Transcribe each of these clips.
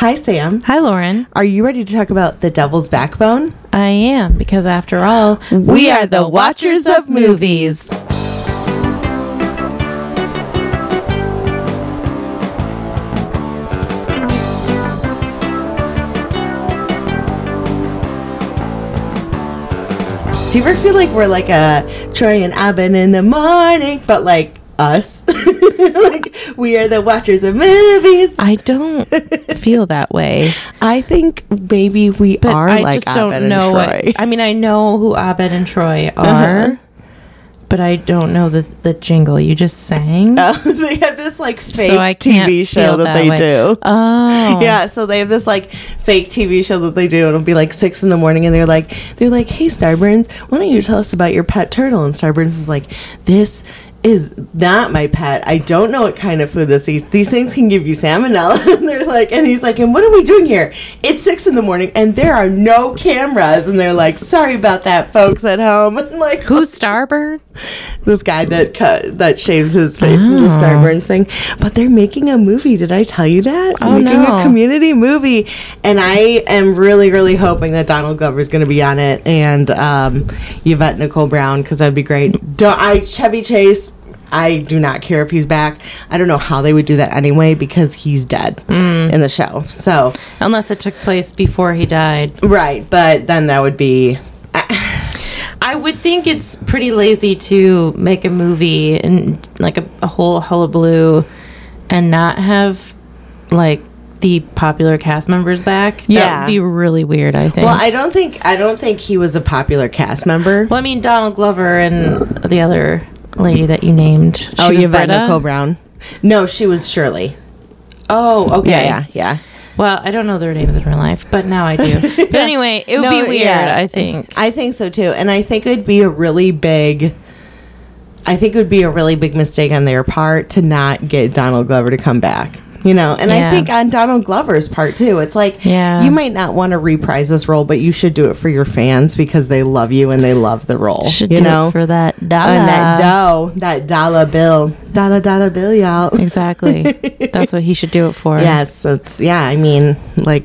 Hi, Sam. Hi, Lauren. Are you ready to talk about The Devil's Backbone? I am, because after all, we, are the watchers of movies. Do you ever feel like we're like a Troy and Abed in the morning, but like us? like we are the watchers of movies. I don't feel that way. I think maybe we But are I like just don't Abin know what. I mean, I know who Abed and Troy are, Uh-huh. but I don't know the the jingle you just sang. Uh, they have this like fake So TV show that, that they way. do. oh, Yeah, so they have this like fake TV show that they do. And it'll be like six in the morning, and they're like, they're like, "Hey, Starburns, why don't you tell us about your pet turtle?" And Starburns is like, "This is not my pet. I don't know what kind of food this eats. These things can give you salmonella." and they're like, and he's like, "And what are we doing here? It's six in the morning, and there are no cameras." And they're like, "Sorry about that, folks at home." And like, who's Starbird? this guy that cut that shaves his face in the Oh. Starburns thing. But they're making a movie. Did I tell you that? Oh, making no. a community movie, and I am really, really hoping that Donald Glover is going to be on it and um, Yvette Nicole Brown because that'd be great. Don't I Chevy Chase? I do not care if he's back. I don't know how they would do that anyway because he's dead Mm. in the show. So Unless it took place before he died. right, but then that would be I would think it's pretty lazy to make a movie and like a, a whole hullabaloo and not have like the popular cast members back. That Yeah. would be really weird, I think. well. I don't think I don't think he was a popular cast member. Well, I mean, Donald Glover and the other lady that you named. Oh, she oh, was Yvette? Nicole Brown. No, she was Shirley. Oh, okay. Yeah, yeah, yeah. Well, I don't know their names in real life, but now I do. But anyway, it would No, be weird, yeah. I think. I think so too. And I think it would be a really big I think it would be a really big mistake on their part to not get Donald Glover to come back. You know, and I think on Donald Glover's part too. It's like Yeah. you might not want to reprise this role, but you should do it for your fans because they love you and they love the role. Should you do know, it for that dollar. and that dough, that dollar bill, dollar dollar bill, y'all. Exactly. That's what he should do it for. Yes, it's yeah. I mean, like,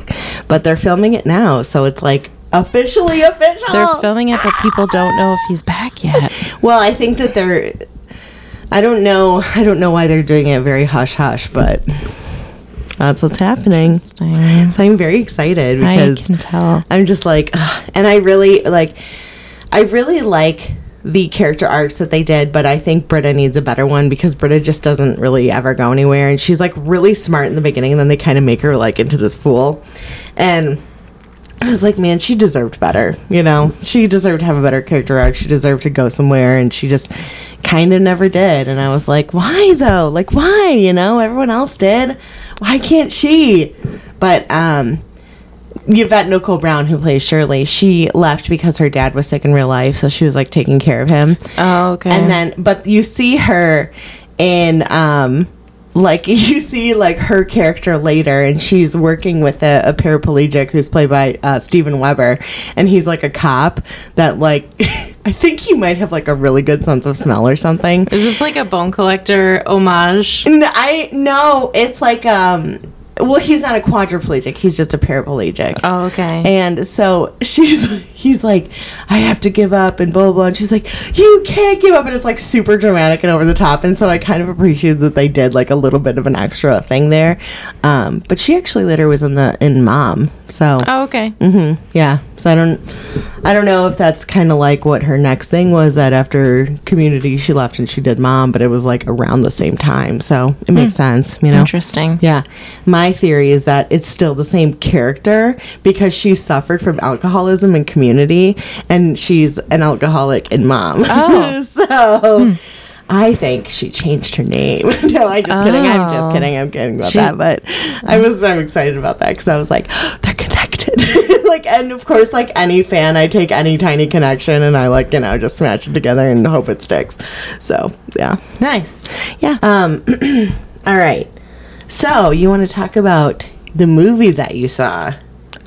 but they're filming it now, so it's like officially official. They're filming it, but people don't know if he's back yet. Well, I think that they're. I don't know. I don't know why they're doing it very hush hush, but that's what's happening. So I'm very excited because I can tell. I'm just like, ugh. and I really like. I really like the character arcs that they did, but I think Britta needs a better one because Britta just doesn't really ever go anywhere, and she's like really smart in the beginning, and then they kind of make her like into this fool, and. I was like, man, she deserved better. You know, she deserved to have a better character arc. She deserved to go somewhere, and she just kind of never did. And I was like, why though? Like, why? You know, everyone else did. Why can't she? But um, Yvette Nicole Brown, who plays Shirley, she left because her dad was sick in real life, so she was like taking care of him. Oh, okay. And then, but you see her in, um, like you see like her character later, and she's working with a, a paraplegic who's played by uh, Steven Weber, and he's like a cop that like I think he might have like a really good sense of smell or something. Is this like a bone collector homage? No, I no, it's like um. Well, he's not a quadriplegic. He's just a paraplegic. Oh, okay. And so she's, he's like, I have to give up and blah, blah, blah. And she's like, you can't give up. And it's like super dramatic and over the top. And so I kind of appreciated that they did like a little bit of an extra thing there. Um, but she actually later was in the, in Mom. So, oh, okay. hmm yeah. So I don't, I don't know if that's kind of like what her next thing was that after community she left and she did Mom, but it was like around the same time. So it makes hmm. sense, you know? Interesting. Yeah. My theory is that it's still the same character because she suffered from alcoholism in community and she's an alcoholic in mom. Oh. so hmm. I think she changed her name. no, I'm just kidding. I'm just Oh. kidding. I'm kidding about She- that. But I was I'm excited about that because I was like, they're connected. like, and of course, like any fan, I take any tiny connection and I like, you know, just smash it together and hope it sticks. So, yeah. Nice. Yeah. Um, all right. So you want to talk about the movie that you saw?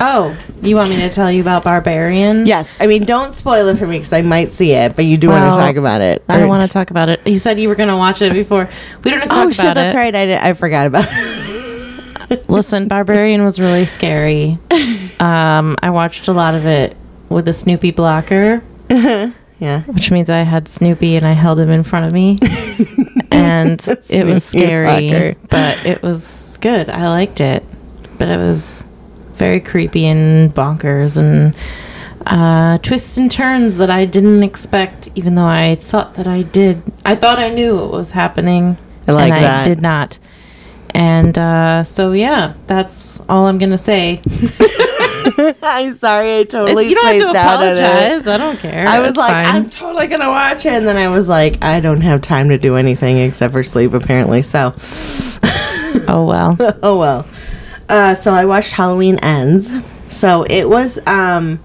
Oh, you want me to tell you about Barbarian? Yes. I mean, don't spoil it for me because I might see it, but you do want to talk about it. I don't want to talk about it. You said you were going to watch it before. We don't talk Oh shit! That's it. right. I did, I forgot about. it. Listen, Barbarian was really scary. Um, I watched a lot of it with a Snoopy blocker, Yeah. which means I had Snoopy and I held him in front of me. and it was scary, blocker. but it was good. I liked it. But it was very creepy and bonkers and uh, twists and turns that I didn't expect, even though I thought that I did. I thought I knew what was happening. I like and that. I did not. And uh, so, yeah, that's all I'm going to say. I'm sorry, I totally you don't have to spaced out on it. apologize. I don't care. I was It's like, fine. I'm totally gonna watch it, and then I was like, I don't have time to do anything except for sleep, apparently. So, oh, well. oh well. Uh, so I watched Halloween Ends. So it was um,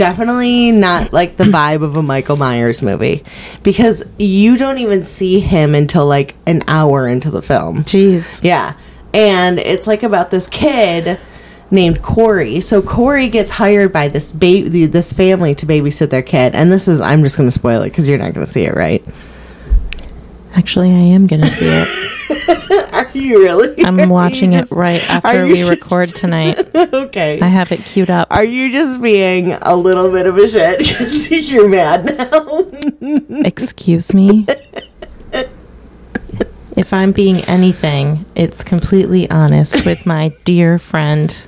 definitely not like the vibe of a Michael Myers movie because you don't even see him until like an hour into the film. Jeez. Yeah. And it's like about this kid named Corey. So Corey gets hired by this baby this family to babysit their kid. And this is I'm just going to spoil it cuz you're not going to see it, right? Actually, I am going to see it. Are you really? I'm watching just- it right after we just- record tonight. okay. I have it queued up. Are you just being a little bit of a shit because you're mad now? Excuse me? If I'm being anything, it's completely honest with my dear friend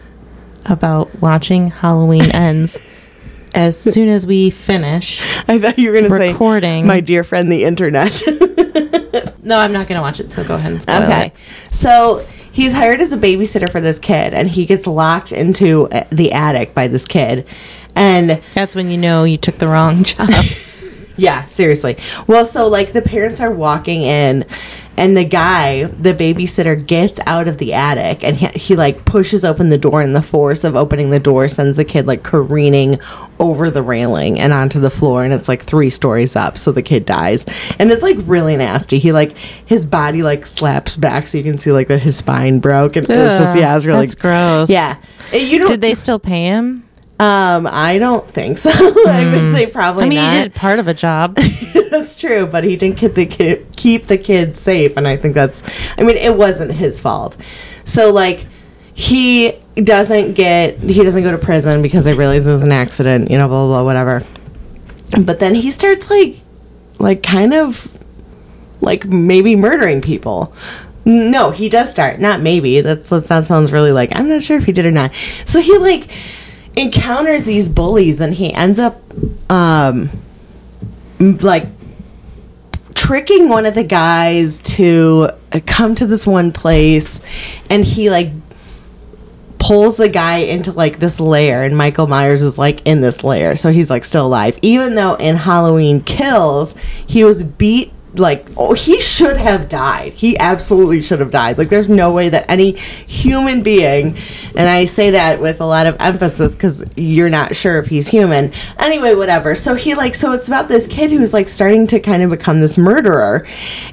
about watching Halloween Ends. As soon as we finish, I thought you were going to say, Recording. my dear friend, the internet. no, I'm not going to watch it, so go ahead and spoil Okay. it. So he's hired as a babysitter for this kid, and he gets locked into uh, the attic by this kid. And That's when you know you took the wrong job. yeah, seriously. Well, so like the parents are walking in, and the guy, the babysitter, gets out of the attic, and he, he like pushes open the door, and the force of opening the door sends the kid like careening over the railing and onto the floor, and it's like three stories up, so the kid dies, and it's like really nasty. He like his body like slaps back, so you can see like that his spine broke, and it's just yeah, it's really that's gross. Yeah, you don't. Did they still pay him? Um, I don't think so. I would say probably I mean, not. he did part of a job. That's true, but he didn't get the kid, keep the kids safe, and I think that's. I mean, it wasn't his fault. So like, he doesn't get he doesn't go to prison because they realize it was an accident. You know, blah blah, blah whatever. But then he starts like, like kind of, like maybe murdering people. No, he does start. Not maybe. That's that sounds really like I'm not sure if he did or not. So he like encounters these bullies, and he ends up, um, like tricking one of the guys to uh, come to this one place and he like pulls the guy into like this lair and Michael Myers is like in this lair. So he's like still alive. Even though in Halloween Kills he was beat like oh he should have died. He absolutely should have died. Like there's no way that any human being and i say that with a lot of emphasis because you're not sure if he's human. Anyway whatever. So he like so it's about this kid who's like starting to kind of become this murderer.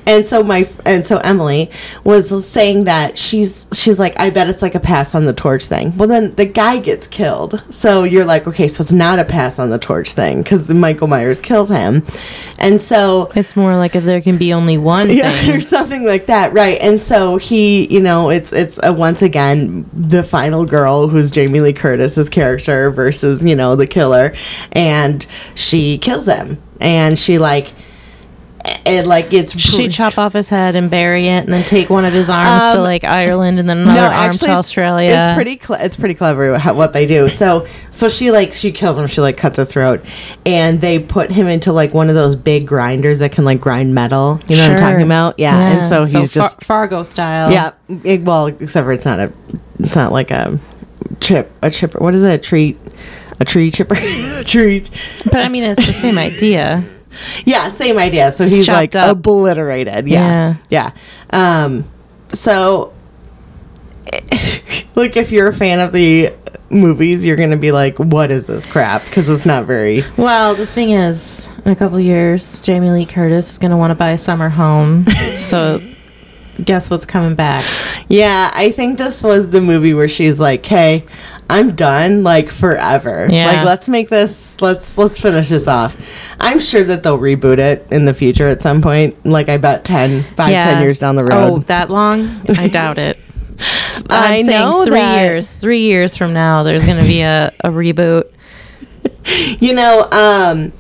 And so my and so emily was saying that she's she's like i bet it's like a pass on the torch thing. Well then the guy gets killed. So you're like okay so it's not a pass on the torch thing because michael myers kills him. And so It's more like if there can be only one yeah, thing. or something like that, right? And so he, you know, it's it's a, once again the final girl who's Jamie Lee Curtis's character versus you know the killer, and she kills him, and she like, it like it's She chop off his head and bury it, and then take one of his arms to Um, like Ireland, and then another arm to it's- Australia. It's pretty. Cle- it's pretty clever what they do. So, so she like she kills him. She like cuts his throat, and they put him into like one of those big grinders that can like grind metal. You know what I'm talking about? Yeah. And so he's Far- just Fargo style. yeah. it- well, except for it's not a. It's not like a chip. A chipper. What is it? A tree. A tree chipper. a tree. but I mean, it's the same idea. Yeah, same idea. So he's chopped like up. obliterated. Yeah. Yeah. Um so like if you're a fan of the movies, you're going to be like what is this crap because it's not very Well, the thing is, in a couple years, Jamie Lee Curtis is going to want to buy a summer home. so, guess what's coming back? Yeah, I think this was the movie where she's like, "Hey, I'm done like forever. Yeah. Like let's make this let's let's finish this off." I'm sure that they'll reboot it in the future at some point. Like I bet 10 5 10 years down the road. Oh, that long? I doubt it. I'm I know three that. years. Three years from now, there's going to be a, a reboot. You know, um,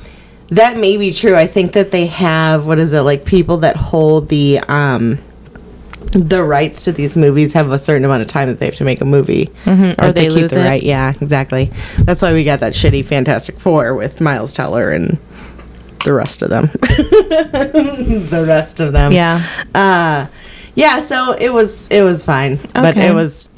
that may be true. I think that they have what is it like people that hold the um the rights to these movies have a certain amount of time that they have to make a movie, Mm-hmm. or to they keep lose the it. Right? Yeah, exactly. That's why we got that shitty Fantastic Four with Miles Teller and the rest of them. the rest of them. Yeah. Uh, yeah. So it was it was fine, but it was.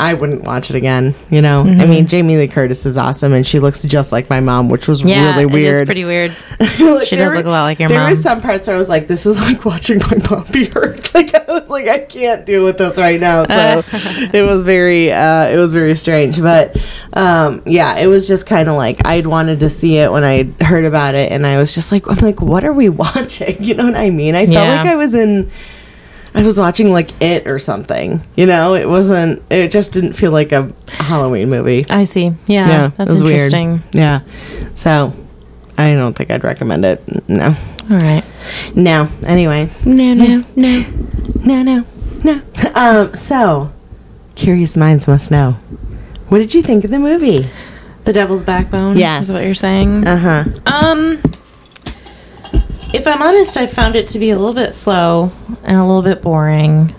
I wouldn't watch it again. You know, I Mm-hmm. mean, Jamie Lee Curtis is awesome, and she looks just like my mom, which was Yeah, really weird. is pretty weird. Like, She does look a lot like your there mom. There were some parts where I was like, "This is like watching my mom be hurt." Like I was like, "I can't deal with this right now." So it was very, uh, it was very strange. But um, yeah, it was just kind of like I'd wanted to see it when I heard about it, and I was just like, "I'm like, what are we watching?" You know what I mean? I felt Yeah. like I was in. I was watching like it or something. You know, it wasn't. It just didn't feel like a Halloween movie. I see. Yeah, yeah, that's was weird. interesting. Yeah, so I don't think I'd recommend it. No. All right. No. Anyway. No, no, no. No, no, no. Um, so, curious minds must know. What did you think of the movie? The Devil's Backbone. Yes. is what you're saying. Uh huh. Um, if I'm honest, I found it to be a little bit slow and a little bit boring.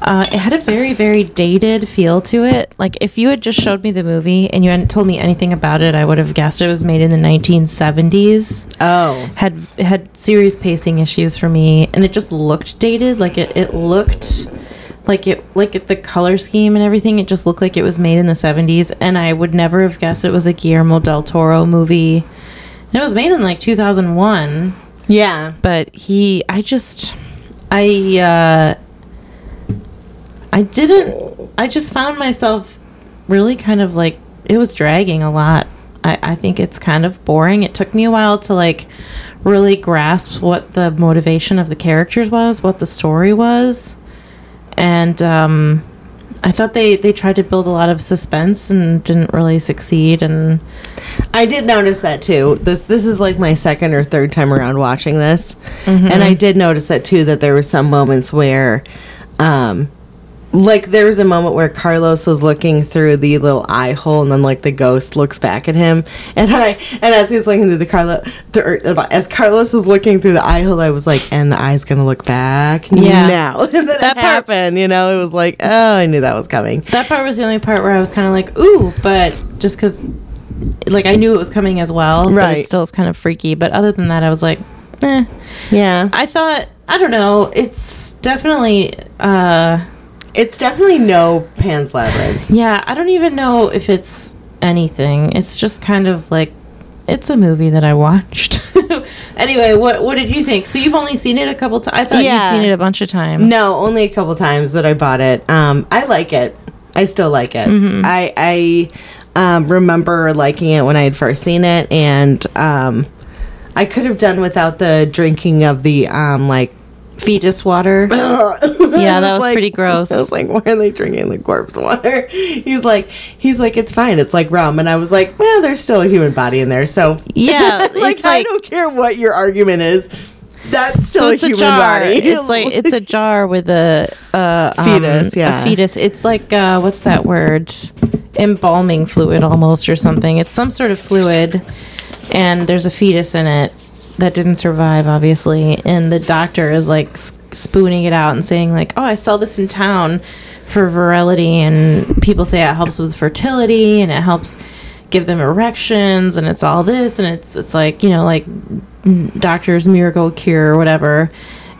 Uh, it had a very, very dated feel to it. Like, if you had just showed me the movie and you hadn't told me anything about it, I would have guessed it was made in the 1970s. Oh. Had had serious pacing issues for me, and it just looked dated. Like it, it looked like it, like it, the color scheme and everything. It just looked like it was made in the 70s, and I would never have guessed it was a Guillermo del Toro movie. And it was made in like 2001 Yeah. but he i just i uh i didn't i just found myself really kind of like it was dragging a lot. I i think it's kind of boring. It took me a while to like really grasp what the motivation of the characters was what the story was. And um i thought they they tried to build a lot of suspense and didn't really succeed and I did notice that too. This this is like my second or third time around watching this, and I did notice that too. That there were some moments where, um, like there was a moment where Carlos was looking through the little eye hole, and then like the ghost looks back at him, and I and as he's looking through the Carlos, as Carlos is looking through the eye hole, I was like, and the eye's gonna look back Yeah. now. and then That part- happened. You know, it was like, oh, I knew that was coming. That part was the only part where I was kind of like, ooh, but just because, like, I knew it was coming as well. But Right. it still is kind of freaky. But other than that, I was like, eh. Yeah, I thought, I don't know. It's definitely, uh, it's definitely no Pan's Labyrinth. yeah, I don't even know if it's anything. It's just kind of like, it's a movie that I watched. anyway, what what did you think? So you've only seen it a couple times. I thought Yeah. you'd seen it a bunch of times. No, only a couple times that I bought it. Um, I like it. I still like it. Mm-hmm. I I um, remember liking it when I had first seen it, and um, I could have done without the drinking of the um, like. Fetus water. yeah, that was pretty gross. I was like, why are they drinking the corpse water? He's like, he's like, it's fine. It's like rum, and I was like, well, there's still a human body in there, so Yeah, like I like- don't care what your argument is. That's still so a it's a, human jar. body. It's like it's a jar with a, a um, Fetus, yeah. a fetus. It's like uh, what's that word? Embalming fluid, almost or something. It's some sort of fluid, and there's a fetus in it that didn't survive, obviously. And the doctor is like spooning it out and saying like, "Oh, I sell this in town for virility, and people say it helps with fertility, and it helps." give them erections and it's all this and it's it's like you know like doctor's miracle cure or whatever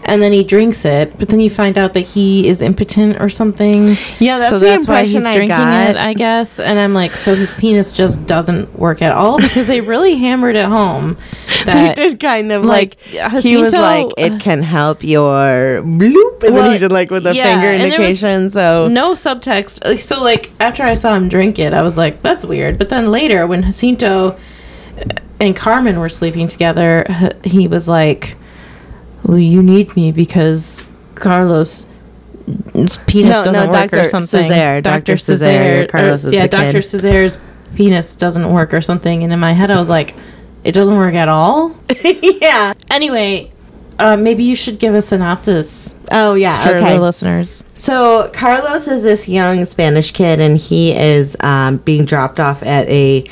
and then he drinks it but then you find out that he is impotent or something Yeah, that's so the that's why he's I drinking got. it i guess and i'm like so his penis just doesn't work at all because they really hammered it home He that did kind of like, like, he was like it can help your bloop, and Well, then he did like with the yeah, finger indication. So no subtext. So, like, after I saw him drink it, I was like, that's weird. But then later, when Jacinto and Carmen were sleeping together, he was like, well, you need me because Carlos. Penis No, doesn't no, work or Dr. something. Cesare, Dr. Cesare, or- Carlos is yeah, Dr. kid. Cesare's penis doesn't work or something. And in my head, I was like, it doesn't work at all yeah, anyway, uh, maybe you should give a synopsis Oh yeah, for okay. the listeners. So Carlos is this young Spanish kid, and he is um, being dropped off at a.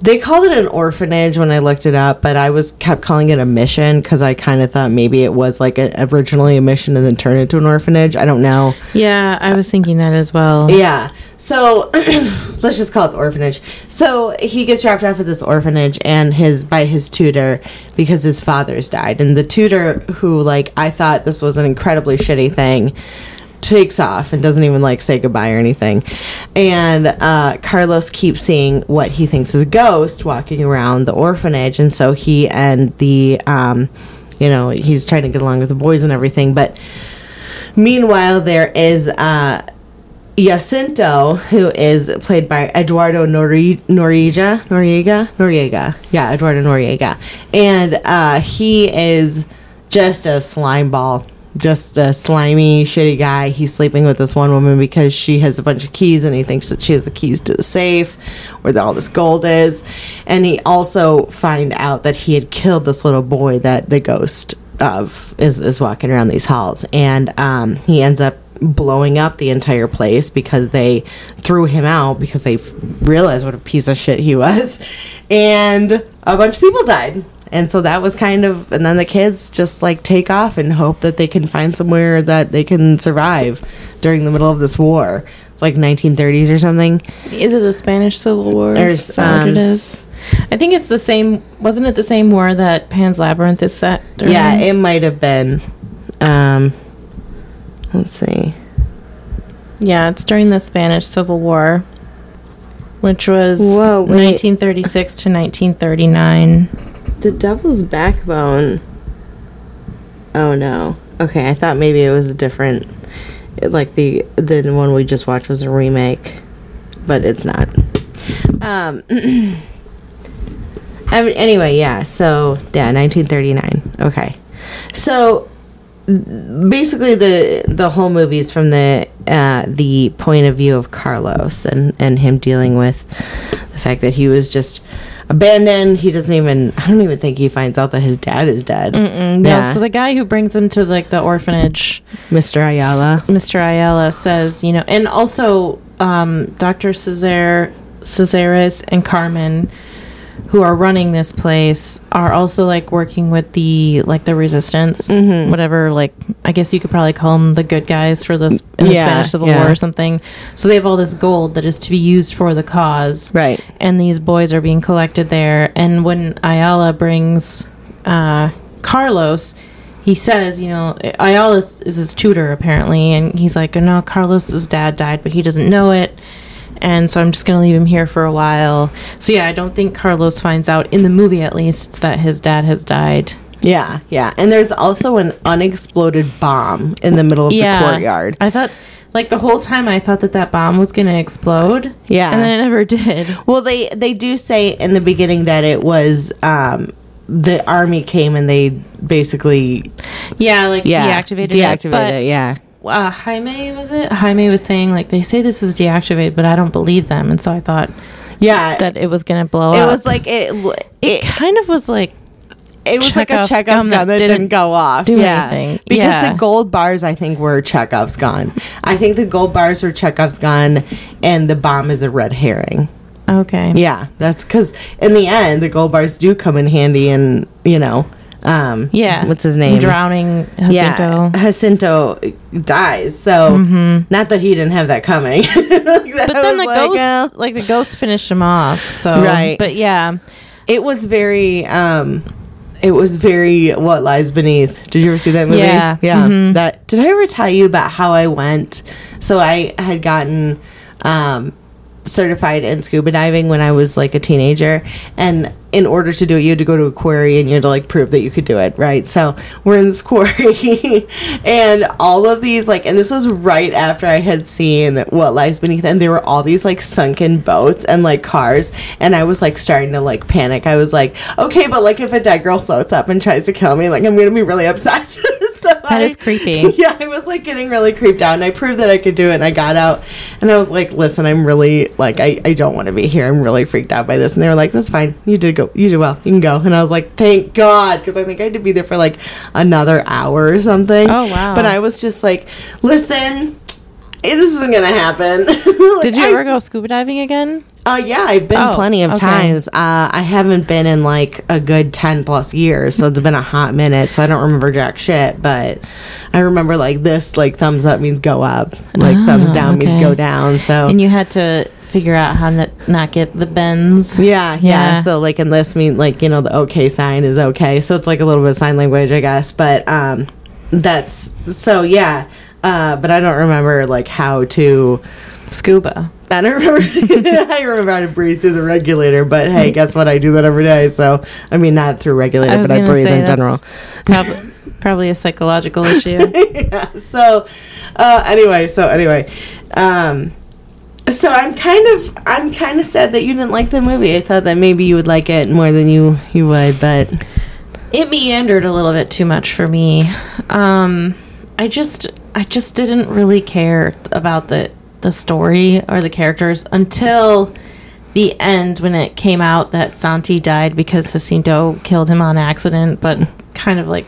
They called it an orphanage when I looked it up, but I was kept calling it a mission because I kind of thought maybe it was like a, originally a mission and then turned into an orphanage. I don't know. Yeah, I was thinking that as well. Yeah. So let's just call it the orphanage. So he gets dropped off at this orphanage and his by his tutor because his father's died. And the tutor who like I thought this was an incredibly shitty thing takes off and doesn't even like say goodbye or anything. And uh, Carlos keeps seeing what he thinks is a ghost walking around the orphanage. And so he and the um you know, he's trying to get along with the boys and everything, but meanwhile there is uh Jacinto, who is played by Eduardo Nori- Noriega, Noriega, Noriega, yeah, Eduardo Noriega, and uh, he is just a slime ball, just a slimy, shitty guy. He's sleeping with this one woman because she has a bunch of keys, and he thinks that she has the keys to the safe where all this gold is, and he also find out that he had killed this little boy that the ghost of is is walking around these halls, and um, he ends up blowing up the entire place because they threw him out because they realized what a piece of shit he was, and a bunch of people died. And so that was kind of, and then the kids just like take off and hope that they can find somewhere that they can survive during the middle of this war. It's like 1930s or something. Is it the Spanish Civil War? There's, is that what um, it is? I think it's the same. Wasn't it the same war that Pan's Labyrinth is set? During? Yeah, it might have been. Um, let's see. yeah, it's during the Spanish Civil War, which was Whoa, 1936 to 1939. The Devil's Backbone. Oh no. Okay, I thought maybe it was a different, like the the one we just watched was a remake, but it's not. Um. I mean, anyway, yeah. So yeah, 1939. Okay, so basically the the whole movie is from the uh, the point of view of Carlos and and him dealing with the fact that he was just abandoned. He doesn't even. I don't even think he finds out that his dad is dead. Mm, No, so the guy who brings him to like the orphanage, Mr. Ayala. Mr. Ayala says, you know, and also um, Dr. Cesare, Casares and Carmen, who are running this place, are also like working with the like the resistance, Mm-hmm. whatever. Like I guess you could probably call them the good guys for this in the Yeah, Spanish Civil yeah. War or something. So they have all this gold that is to be used for the cause, Right. and these boys are being collected there. And when Ayala brings uh, Carlos, he says, you know, Ayala is, is his tutor apparently, and he's like, no, Carlos's dad died, but he doesn't know it. And so I'm just going to leave him here for a while. So yeah, I don't think Carlos finds out in the movie at least that his dad has died. Yeah, yeah. And there's also an unexploded bomb in the middle of the courtyard. I thought, like the whole time, I thought that that bomb was going to explode. Yeah. and then it never did. Well, they they do say in the beginning that it was um, the army came and they basically Yeah, like yeah deactivated, deactivated it. It. Yeah, uh, Jaime was it? Jaime was saying like they say this is deactivated, but I don't believe them, and so I thought yeah. that it was going to blow it up. It was like it. it It, kind of was like it was like a Chekhov's gun that, that didn't, didn't go off. do yeah, anything. because Yeah. the gold bars I think were Chekhov's gun. I think the gold bars were Chekhov's gun, and the bomb is a red herring. okay. Yeah, that's because in the end the gold bars do come in handy, and you know, um, Yeah. what's his name? Drowning Jacinto. Yeah, Jacinto dies. So not that he didn't have that coming. But then the ghost, like the ghost, finished him off. So Right. But yeah, it was very. um it was very what lies beneath. Did you ever see that movie? Yeah. yeah. Mhm. That did I ever tell you about how I went? So I had gotten um, certified in scuba diving when I was like a teenager, and in order to do it, you had to go to a quarry and you had to like prove that you could do it, right? So we're in this quarry, and all of these like, and this was right after I had seen what lies beneath, and there were all these like sunken boats and like cars, and I was like starting to like panic. I was like, okay, but like if a dead girl floats up and tries to kill me, like I'm gonna be really upset. That is creepy. yeah, I was like getting really creeped out, and I proved that I could do it. And I got out, and I was like, "Listen, I'm really like I, I don't want to be here. I'm really freaked out by this." And they were like, "That's fine. You did go. You did well. You can go." And I was like, "Thank God," because I think I had to be there for like another hour or something. Oh, wow. But I was just like, "Listen." This isn't gonna happen. Like, Did you I- ever go scuba diving again? uh, yeah, I've been Oh, plenty of okay. times. Uh, I haven't been in like a good 10 plus years, so it's been a hot minute, so I don't remember jack shit, but I remember like this, like thumbs up means go up, like thumbs Ah, down means go down, so. And you had to figure out how to not get the bends. yeah, yeah, Yeah. So like in this mean like, you know, the okay sign is okay. So it's like a little bit of sign language, I guess. But um that's so yeah. Uh but I don't remember like how to Scuba. I don't remember. I remember how to breathe through the regulator, but hey, guess what? I do that every day. So I mean, not through regulator, was but I breathe in general. Probably, probably a psychological issue. yeah. So uh, anyway, so anyway, um, so I'm kind of I'm kind of sad that you didn't like the movie. I thought that maybe you would like it more than you you would, but it meandered a little bit too much for me. Um, I just I just didn't really care about the the story or the characters until the end when it came out that Santi died because Jacinto killed him on accident, but kind of like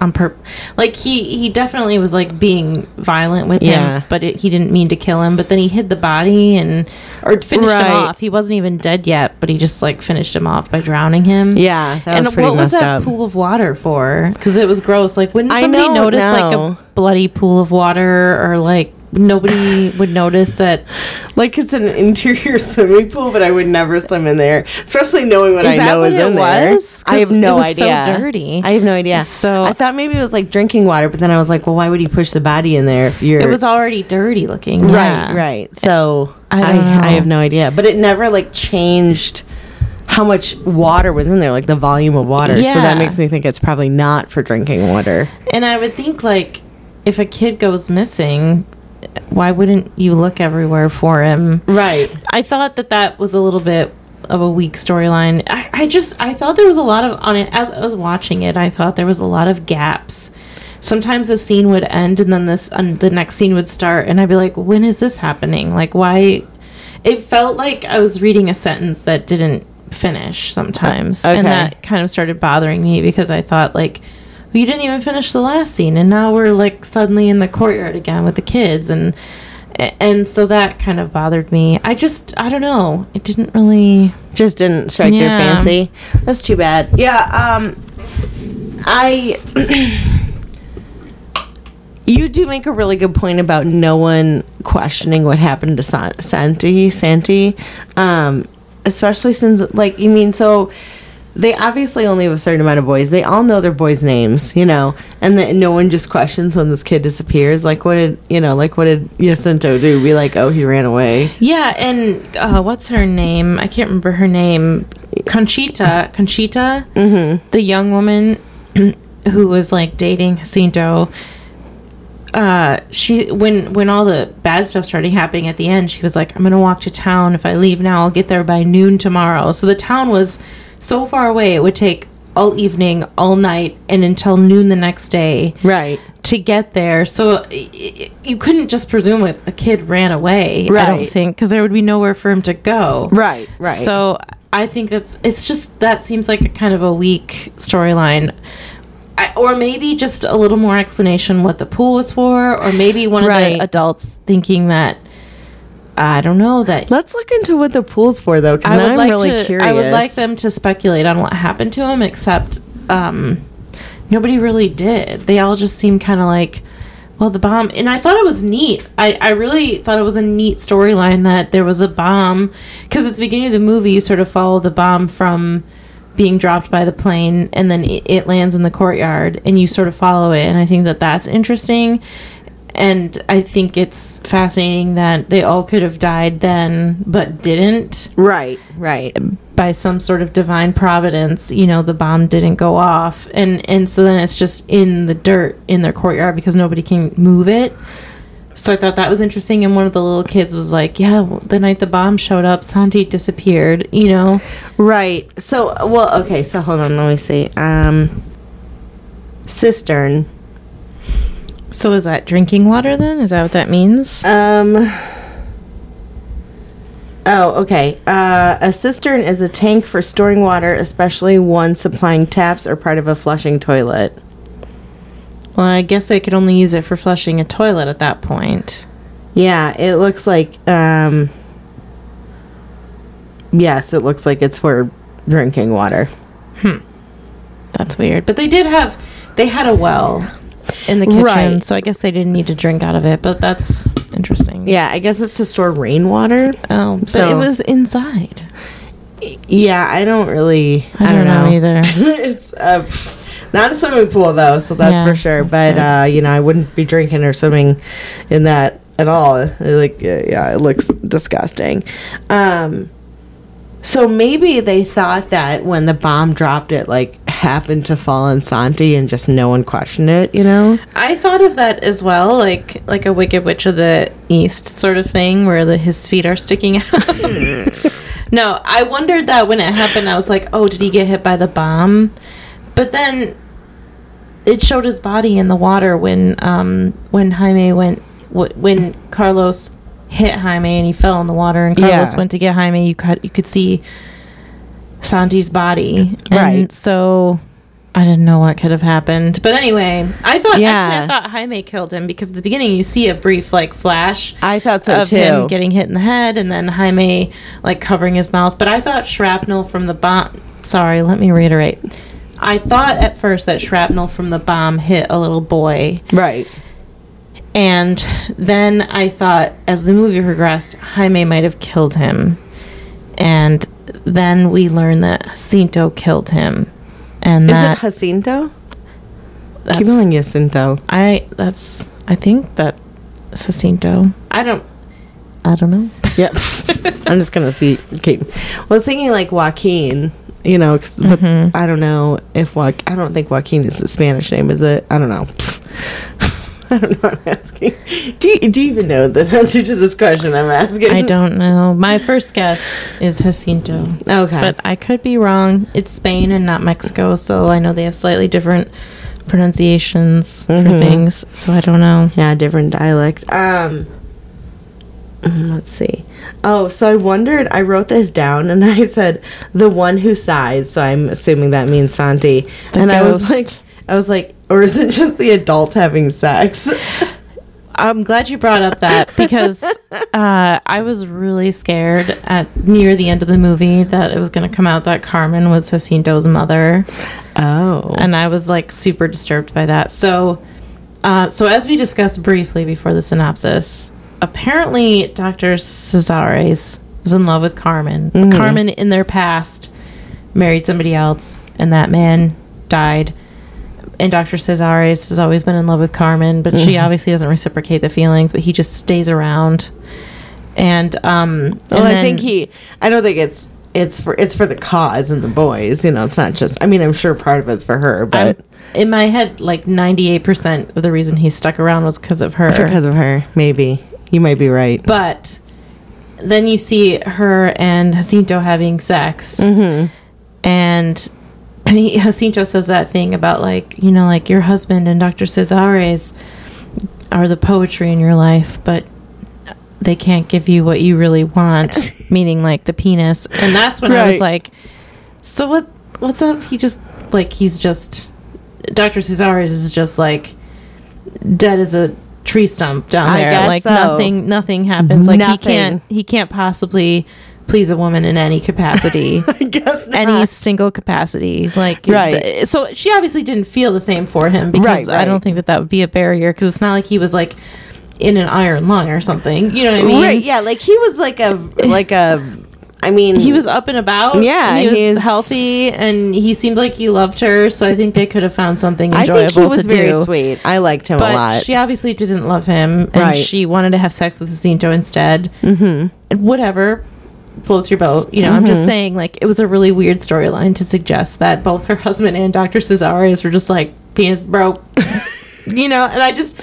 on purpose. Like he he definitely was like being violent with Yeah. him, but it, he didn't mean to kill him. But then he hid the body and or finished Right. him off. He wasn't even dead yet, but he just like finished him off by drowning him yeah, that and was pretty what was that up. pool of water for? Because it was gross. Like, wouldn't somebody don't notice like a bloody pool of water, or like nobody would notice that? Like it's an interior swimming pool, but I would never swim in there, especially knowing what Is I know what is it in there. I have no it was so dirty. I have no idea. So- I thought maybe it was like drinking water, but then I was like, well, why would you push the body in there if you're It was already dirty looking. right, yeah. right? So I I, I, have no idea, but it never like changed how much water was in there, like the volume of water. Yeah. So that makes me think it's probably not for drinking water. And I would think like if a kid goes missing, why wouldn't you look everywhere for him? Right. I thought that that was a little bit of a weak storyline. I, I just I thought there was a lot of on it as I was watching it. I thought there was a lot of gaps. Sometimes the scene would end and then this and the next scene would start, and I'd be like, "When is this happening? Like, why?" It felt like I was reading a sentence that didn't finish sometimes, Uh, okay. and that kind of started bothering me because I thought like. Well, You didn't even finish the last scene, and now we're like suddenly in the courtyard again with the kids, and and so that kind of bothered me. I just, I don't know. It didn't really. Just didn't strike your fancy. That's too bad. Yeah. Um. I. You do make a really good point about no one questioning what happened to San- Santi. Santi, um, especially since, like, you mean so they obviously only have a certain amount of boys. They all know their boys' names, you know, and then no one just questions when this kid disappears. Like, what did you know? Like, what did Jacinto do? Be like, oh, he ran away. Yeah, and uh, what's her name? I can't remember her name. Conchita. Conchita, mm-hmm. the young woman who was like dating Jacinto. Uh, she when when all the bad stuff started happening at the end, she was like, "I'm gonna walk to town. If I leave now, I'll get there by noon tomorrow." So the town was so far away; it would take all evening, all night, and until noon the next day Right. to get there. So you couldn't just presume a, a kid ran away. right. I don't think because there would be nowhere for him to go. Right. Right. So I think that's it's just that seems like a kind of a weak storyline. I, or maybe just a little more explanation what the pool was for, or maybe one of the adults thinking that I don't know that Let's look into what the pool's for, though, because I now would I'm like really to. curious. I would like them to speculate on what happened to him, except um, nobody really did. They all just seemed kind of like, well, the bomb. And I thought it was neat. I, I really thought it was a neat storyline that there was a bomb because at the beginning of the movie, you sort of follow the bomb from being dropped by the plane and then it, it lands in the courtyard and you sort of follow it and i think that that's interesting and i think it's fascinating that they all could have died then but didn't Right. Right. by some sort of divine providence you know the bomb didn't go off and and so then it's just in the dirt in their courtyard because nobody can move it so i thought that was interesting and one of the little kids was like yeah well, the night the bomb showed up santi disappeared you know Right. So, well, okay. So hold on. Let me see. Um, cistern. So is that drinking water then? Is that what that means? Um. Oh, okay. Uh, a cistern is a tank for storing water, especially one supplying taps or part of a flushing toilet. Well, I guess I could only use it for flushing a toilet at that point. Yeah, it looks like. Um, yes, it looks like it's for drinking water. Hmm. That's weird. But they did have they had a well in the kitchen, Right. so I guess they didn't need to drink out of it, but that's interesting. Yeah, I guess it's to store rainwater. Oh, but So- it was inside. Yeah, I don't really. I, don't, know, either. it's uh, not a swimming pool though, so that's Yeah, for sure. that's But uh, you know, I wouldn't be drinking or swimming in that at all. Like, uh, yeah, it looks disgusting. Um, so maybe they thought that when the bomb dropped, it like happened to fall on Santi, and just no one questioned it. You know? I thought of that as well, like like a Wicked Witch of the East sort of thing, where the, his feet are sticking out. no, I wondered that when it happened. I was like, oh, did he get hit by the bomb? But then it showed his body in the water when um when Jaime went w- when Carlos hit Jaime and he fell in the water and Carlos Yeah. went to get Jaime. You could you could see Santi's body, and Right. so. I didn't know what could have happened. But anyway, I thought Yeah. actually I thought Jaime killed him because at the beginning you see a brief like flash I thought so of too. him getting hit in the head and then Jaime like covering his mouth. But I thought shrapnel from the bomb sorry, let me reiterate. I thought at first that shrapnel from the bomb hit a little boy. right. And then I thought as the movie progressed, Jaime might have killed him. And then we learn that Jacinto killed him. And Is that it Jacinto? Keep going, Jacinto. I that's I think that Jacinto. I don't I don't know. Yep. I'm just gonna see. Okay. Well, I was thinking like Joaquin. You know, 'cause- but Mm-hmm. I don't know if Joaquin. I don't think Joaquin is a Spanish name, is it? I don't know. I don't know. I'm asking. Do you, do you even know the answer to this question? I'm asking. I don't know. My first guess is Jacinto. Okay. But I could be wrong. It's Spain and not Mexico, so I know they have slightly different pronunciations for things, so I don't know. yeah, different dialect. Um. mm, Let's see. Oh, so I wondered. I wrote this down, and I said the one who sighs. So I'm assuming that means Santi. The and I was like, I was like, or is it just the adults having sex? I'm glad you brought up that because uh, I was really scared at near the end of the movie that it was going to come out that Carmen was Jacinto's mother. Oh. and I was like super disturbed by that. So, uh, so as we discussed briefly before the synopsis, apparently Doctor Casares is in love with Carmen. But Carmen, in their past, married somebody else, and that man died. And Doctor Casares has always been in love with Carmen, but she obviously doesn't reciprocate the feelings. But he just stays around. And um, Well, and I think he. I don't think it's it's for it's for the cause and the boys. You know, it's not just. I mean, I'm sure part of it's for her, I'm- but in my head, like 98% of the reason he stuck around was because of her. because of her, maybe you might be right. But then you see her and Jacinto having sex. Mm-hmm. And I mean, Jacinto says that thing about, like, you know, like your husband and Dr. Casares are the poetry in your life, but they can't give you what you really want, meaning like the penis. And that's when I was like, so what? What's up? He just, like, he's just, Dr. Casares is just like dead as a tree stump down there. like so. nothing, nothing happens. Like he can't, he can't possibly please a woman in any capacity. I guess not. any single capacity like Right. th- so she obviously didn't feel the same for him because Right, i don't think that that would be a barrier because it's not like he was like in an iron lung or something you know what i mean right? Yeah, like he was like a like a. I mean, he was up and about Yeah, he was he's- healthy and he seemed like he loved her so i think they could have found something I enjoyable think he was very do sweet. I liked him a lot. she obviously didn't love him and Right. she wanted to have sex with Jacinto instead. Mm-hmm. And whatever floats your boat. You know, I'm Mm-hmm. just saying, like, it was a really weird storyline to suggest that both her husband and Dr. Casares were just like, penis broke. you know, and I just.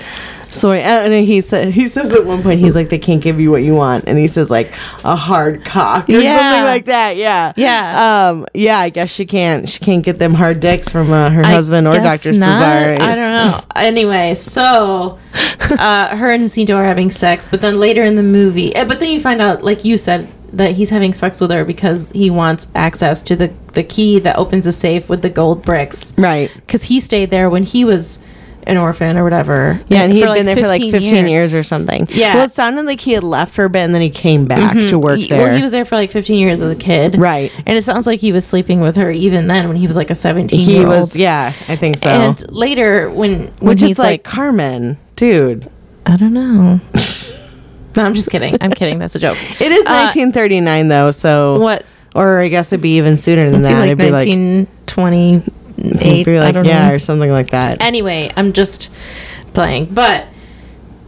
So and he said he says at one point he's like they can't give you what you want, and he says like a hard cock or Yeah. something like that. Yeah, Yeah. um, yeah. I guess she can't she can't get them hard dicks from uh, her I husband or Doctor. Cesare. I don't know. Anyway, so uh, her and Jacinto are having sex, but then later in the movie, eh, but then you find out, like you said, that he's having sex with her because he wants access to the the key that opens the safe with the gold bricks. Right. Because he stayed there when he was an orphan or whatever. Yeah, and he had been there for like 15 years. or something. Yeah. Well, it sounded like he had left for a bit and then he came back mm-hmm. to work He- there. Well, he was there for like 15 years as a kid. Right. And it sounds like he was sleeping with her even then when he was like a 17 He year old. was, yeah, I think so. And later when, when Which he's is like, like, Carmen, dude. I don't know. no, I'm just kidding. I'm kidding. That's a joke. It is Uh, 1939 though, so What? or I guess it'd be even sooner than that. like it'd be like, 1928. it'd be I like yeah, know. or something like that. Anyway, I'm just playing. But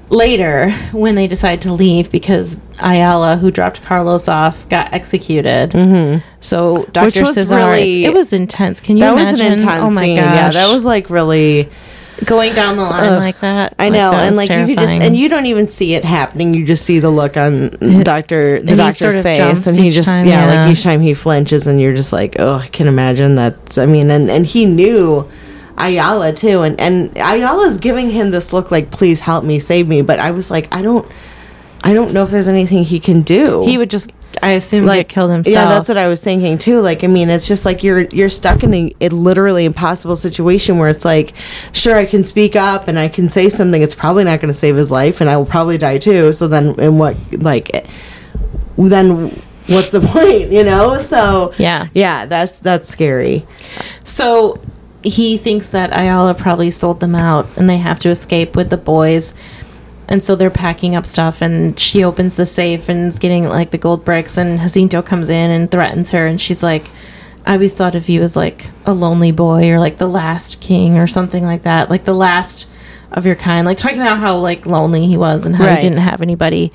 later, when they decide to leave because Ayala, who dropped Carlos off, got executed. Mm-hmm. So Dr. was Cesar, really- it was intense. Can you that was imagine? an intense oh my scene. gosh. Yeah, that was like really. Going down the line Ugh. like that. I Like, know, that and like you could just, and you don't even see it happening. You just see the look on Doctor the he doctor's sort of face, and he just time, yeah, yeah. like each time he flinches, and you're just like, oh, I can imagine that's. I mean, and and he knew Ayala too, and and Ayala's giving him this look like, please help me, save me. But I was like, I don't, I don't know if there's anything he can do. he would just, I assume, like killed himself. Yeah, that's what I was thinking too. Like, I mean, it's just like you're you're stuck in a, a literally impossible situation where it's like, sure, I can speak up and I can say something. It's probably not going to save his life, and I will probably die too. So then, in what like, then what's the point? You know? So Yeah. yeah, that's that's scary. So he thinks that Ayala probably sold them out and they have to escape with the boys. And so they're packing up stuff and she opens the safe and is getting like the gold bricks and Jacinto comes in and threatens her and she's like I always thought of you as like a lonely boy or like the last king or something like that. Like the last of your kind. Like talking about how like lonely he was and how Right. he didn't have anybody.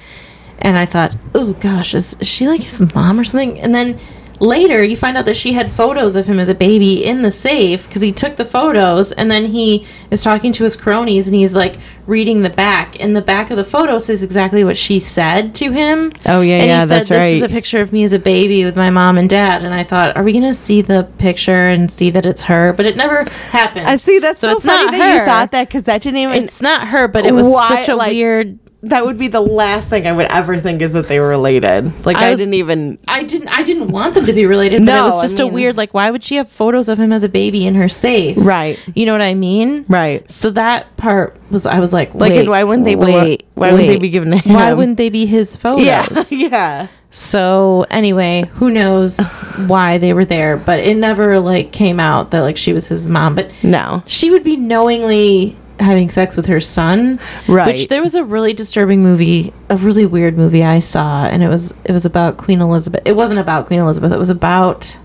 And I thought, oh gosh, is she like his mom or something? And then later you find out that she had photos of him as a baby in the safe because he took the photos and then he is talking to his cronies and he's like reading the back and the back of the photo says exactly what she said to him Oh, yeah, and yeah, he said, that's this is a picture of me as a baby with my mom and dad and i thought are we gonna see the picture and see that it's her but it never happened I see. That's so, it's funny not that you thought that because that didn't even. it's not her but it was Why, such a like, weird that would be the last thing I would ever think is that they were related. Like I I, was- didn't even. I didn't. I didn't want them to be related. But No, it was I just a weird. Like, why would she have photos of him as a baby in her safe? Right. You know what I mean? Right. So that part was. I was like, Like, wait, and why wouldn't they belo- Wait, why wouldn't they be given to Why wouldn't they be his photos? Yeah. yeah. So anyway, who knows why they were there? But it never like came out that like she was his mom. But No. she would be knowingly having sex with her son Right. which there was a really disturbing movie a really weird movie i saw and it was it was about queen elizabeth. It wasn't about queen elizabeth. It was about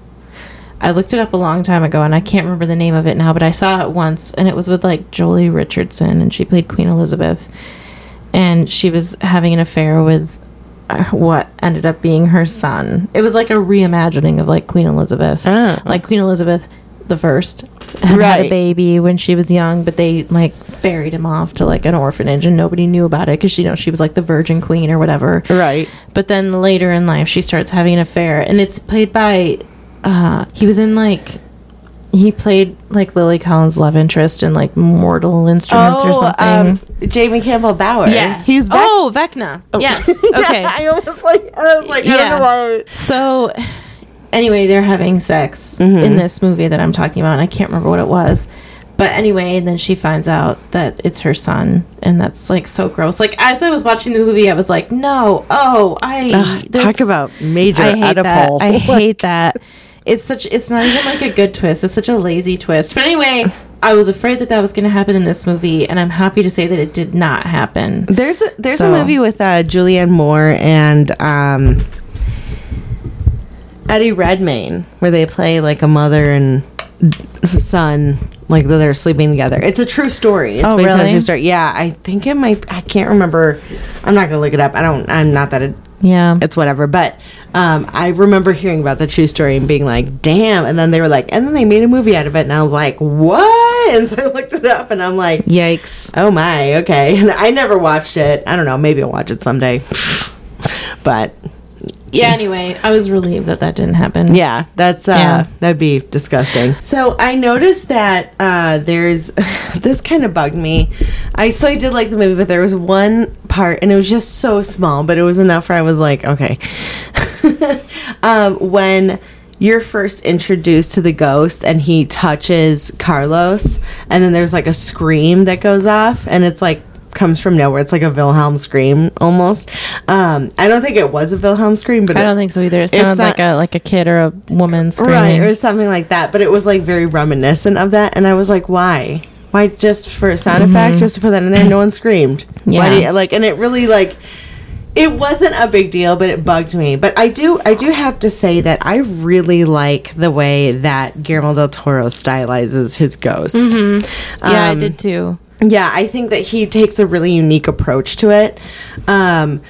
i looked it up a long time ago and i can't remember the name of it now but i saw it once and it was with like joely richardson and she played queen elizabeth. And she was having an affair with uh, what ended up being her son. It was like a reimagining of like queen elizabeth. Oh. like queen elizabeth the first had, had a baby when she was young, but they like ferried him off to like an orphanage and nobody knew about it because you know she was like the virgin queen or whatever. Right. But then later in life, she starts having an affair, and it's played by. Uh, he was in like. He played like Lily Collins' love interest in like Mortal Instruments or something. um, Jamie Campbell Bower. yes. He's back. Oh, Vecna. Yes. Okay. I almost like. I was like, I don't Yeah. know why. So, anyway, they're having sex Mm-hmm. in this movie that I'm talking about, and I can't remember what it was. But anyway, and then she finds out that it's her son, and that's like so gross. Like as I was watching the movie, I was like, "No, oh, I Ugh, this- talk about major I hate that. Oedipal. I hate that. It's such. It's not even like a good twist. It's such a lazy twist. But anyway, I was afraid that that was going to happen in this movie, and I'm happy to say that it did not happen. There's a there's So- a movie with uh, Julianne Moore and um, Eddie Redmayne where they play like a mother and son, like they're sleeping together. It's a true story. It's Oh, based on a really? true story. Yeah, I think it might. I can't remember. I'm not gonna look it up. I don't. I'm not that Yeah. it's whatever. But um, I remember hearing about the true story and being like, damn. And then they were like, and then they made a movie out of it. And I was like, what? And so I looked it up and I'm like, Yikes. oh my, okay. And I never watched it. I don't know. Maybe I'll watch it someday. but Yeah, anyway, I was relieved that that didn't happen. yeah, that's uh, Yeah. that'd be disgusting. So I noticed that uh, there's this kind of bugged me. I so I did like the movie, but there was one part, and it was just so small, but it was enough where I was like, okay. um, when you're first introduced to the ghost, and he touches Carlos, and then there's like a scream that goes off, and it's like comes from nowhere. It's like a Wilhelm scream almost. Um, I don't think it was a Wilhelm scream, but I don't think so either. It sounded like a like a kid or a woman screaming. Right, or something like that. But it was like very reminiscent of that, and I was like, why? Why just for a sound effect, just to put that in there? No one screamed. Why Mm-hmm. Yeah. do you, like, and it really like. It wasn't a big deal, but it bugged me. But I do, I do have to say that I really like the way that Guillermo del Toro stylizes his ghosts. Mm-hmm. yeah, I Um, did too. Yeah, I think that he takes a really unique approach to it. Um,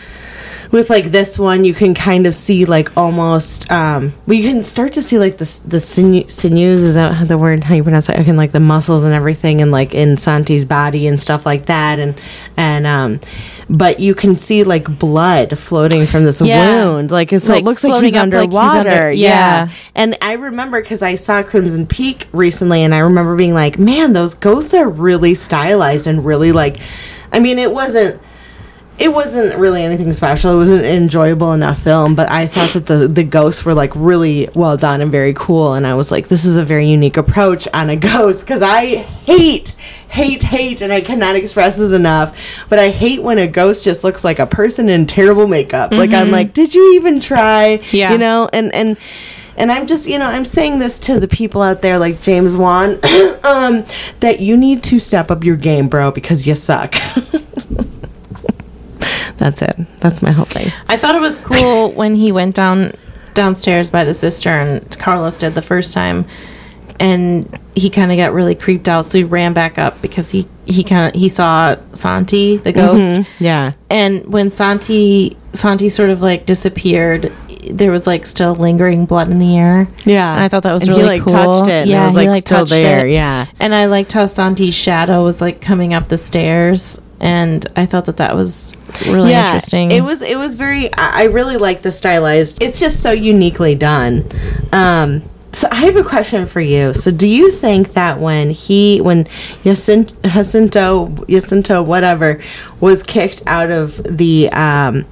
with like this one, you can kind of see like almost. Um, well, you can start to see like the the sinew, sinews. Is that the word? How you pronounce it? I can like the muscles and everything, and like in Santi's body and stuff like that, and and um, but you can see like blood floating from this Yeah. wound. Like so Like it looks like he's up like he's underwater. under- yeah. yeah. And I remember because I saw Crimson Peak recently, and I remember being like, man, those ghosts are really stylized and really like, I mean, it wasn't. It wasn't really anything special. It was an enjoyable enough film, but I thought that the the ghosts were like really well done and very cool. And I was like, this is a very unique approach on a ghost because I hate, hate, hate, and I cannot express this enough. But I hate when a ghost just looks like a person in terrible makeup. Like I'm like, did you even try? Yeah. you know, and and and I'm just, you know, I'm saying this to the people out there like James Wan, um, that you need to step up your game, bro, because you suck. That's it. That's my whole thing. I thought it was cool when he went down downstairs by the cistern. Carlos did the first time, and he kind of got really creeped out, so he ran back up because he he kind of he saw Santi the mm-hmm. ghost, Yeah. and when Santi Santi sort of like disappeared. There was like still lingering blood in the air. Yeah. and I thought that was And he, really like, cool. touched it, and it was, he, like, still there, yeah. and I liked how Santi's shadow was like coming up the stairs, and I thought that that was really interesting. It was it was very I I really like the stylized. It's just so uniquely done. Um so I have a question for you. So do you think that when he when Jacinto Jacinto Jacinto whatever was kicked out of the um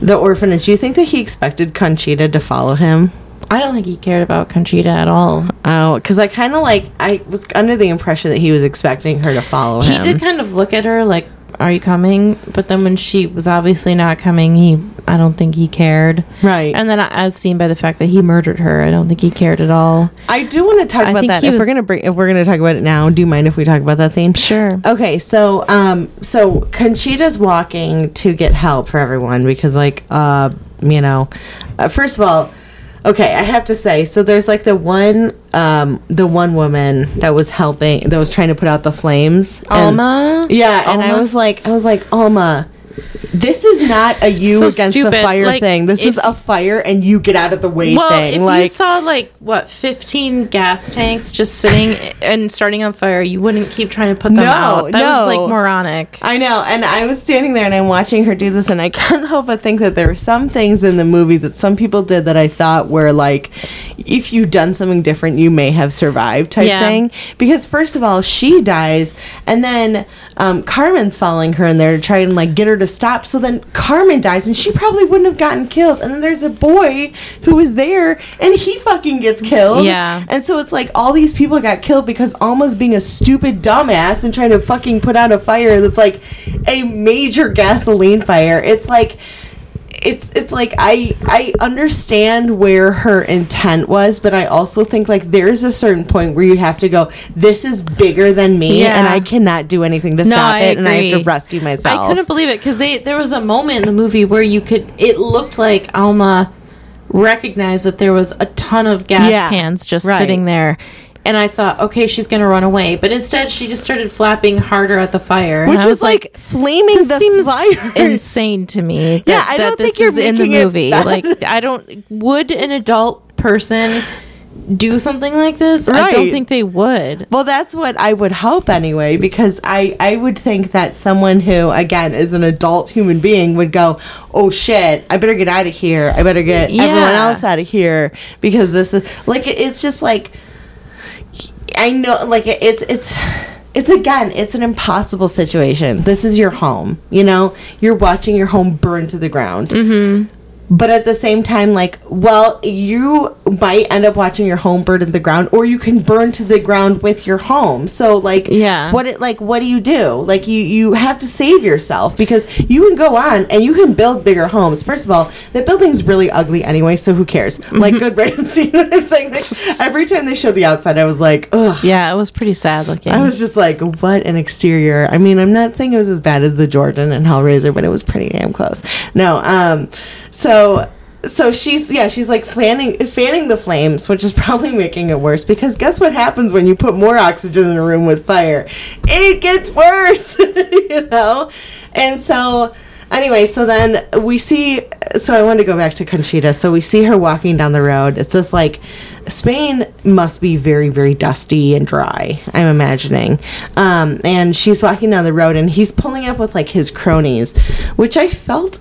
the orphanage, do you think that he expected Conchita to follow him? I don't think he cared about Conchita at all. Oh, because I kind of like I was under the impression that he was expecting her to follow him. He did kind of look at her like, "Are you coming?" But then when she was obviously not coming, he I don't think he cared. Right. And then as seen by the fact that he murdered her, I don't think he cared at all. I do want to talk I about that. If we're gonna bring, if we're gonna talk about it now, do you mind if we talk about that scene? Sure. Okay, so um, so Conchita's walking to get help for everyone because, like, uh, you know, uh, first of all, okay, I have to say, so there's like the one, um, the one woman that was helping, that was trying to put out the flames. and- Alma? yeah, and I was like, I was like, Alma. This is not a you So against the fire Like, thing. This is a fire and you get out of the way Well, thing. if like you saw like what fifteen gas tanks just sitting and starting on fire, you wouldn't keep trying to put them No, out. That no. was like moronic. I know, and I was standing there and I'm watching her do this, and I can't help but think that there were some things in the movie that some people did that I thought were like, if you'd done something different, you may have survived type Yeah. thing. Because first of all, she dies, and then um, Carmen's following her in there to try and like get her to stop. So then Carmen dies, and she probably wouldn't have gotten killed. And then there's a boy who is there, and he fucking gets killed. Yeah. And so it's like all these people got killed because Alma's being a stupid dumbass and trying to fucking put out a fire that's like a major gasoline fire. It's like it's it's like I I understand where her intent was, but I also think like there's a certain point where you have to go, this is bigger than me Yeah. and I cannot do anything to No, stop I it and I have to rescue myself. I couldn't believe it because they there was a moment in the movie where you could it looked like Alma recognized that there was a ton of gas Yeah, cans just right. sitting there and I thought, okay, she's gonna run away, but instead she just started flapping harder at the fire, Which I is was like, flaming this the seems fire. insane to me. That, Yeah, I don't think this you're is in the making it movie. Like, I don't. Would an adult person do something like this? I don't think they would. Well, that's what I would hope anyway, because I, I would think that someone who, again, is an adult human being would go, oh shit, I better get out of here. I better get everyone else out of here because this is like, it's just like, I know, like, it's, it's, it's again, it's an impossible situation. This is your home, you know? You're watching your home burn to the ground. Mm-hmm. But at the same time, like, well, you might end up watching your home burn to the ground, or you can burn to the ground with your home. So, like, Yeah. what it like? What do you do? Like, you you have to save yourself because you can go on and you can build bigger homes. First of all, the building's really ugly anyway, so who cares? Like, good riddance. You know what I'm saying? Like, every time they showed the outside, I was like, ugh. Yeah, it was pretty sad looking. I was just like, what an exterior. I mean, I'm not saying it was as bad as the Jordan and Hellraiser, but it was pretty damn close. No, um, so so she's yeah, she's like fanning fanning the flames, which is probably making it worse because guess what happens when you put more oxygen in a room with fire? It gets worse, you know? And so anyway, so then we see so I wanted to go back to Conchita. So we see her walking down the road. It's just like Spain must be very, very dusty and dry, I'm imagining. Um, and she's walking down the road and he's pulling up with like his cronies, which I felt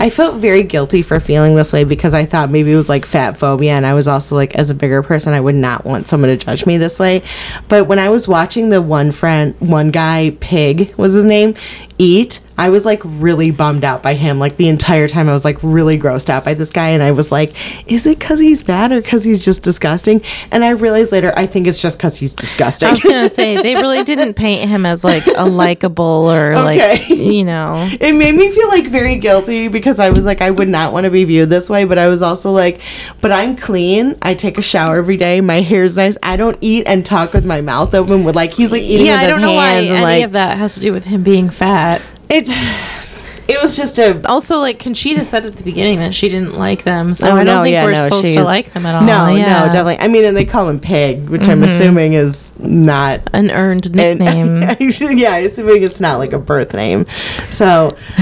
I felt very guilty for feeling this way because I thought maybe it was like fat phobia, and I was also like, as a bigger person, I would not want someone to judge me this way. But when I was watching the one friend, one guy, Pig was his name, eat, I was like really bummed out by him. Like the entire time, I was like really grossed out by this guy, and I was like, is it because he's bad or because he's just disgusting? And I realized later, I think it's just because he's disgusting. I was gonna say they really didn't paint him as like a likable or like you know. it made me feel like very guilty because I was like, I would not want to be viewed this way, but I was also like, but I'm clean. I take a shower every day. My hair's nice. I don't eat and talk with my mouth open. With like, he's like eating Yeah, with I his don't know why hands any and like of that has to do with him being fat. It's. It was just a. Also, like Conchita said at the beginning that she didn't like them, so Oh, I don't no, think yeah, we're no, supposed to like them at all. No, yeah. Mm-hmm. no, definitely. I mean, and they call him Pig, which I'm assuming is not an earned nickname. yeah, I'm assuming it's not like a birth name. So, um,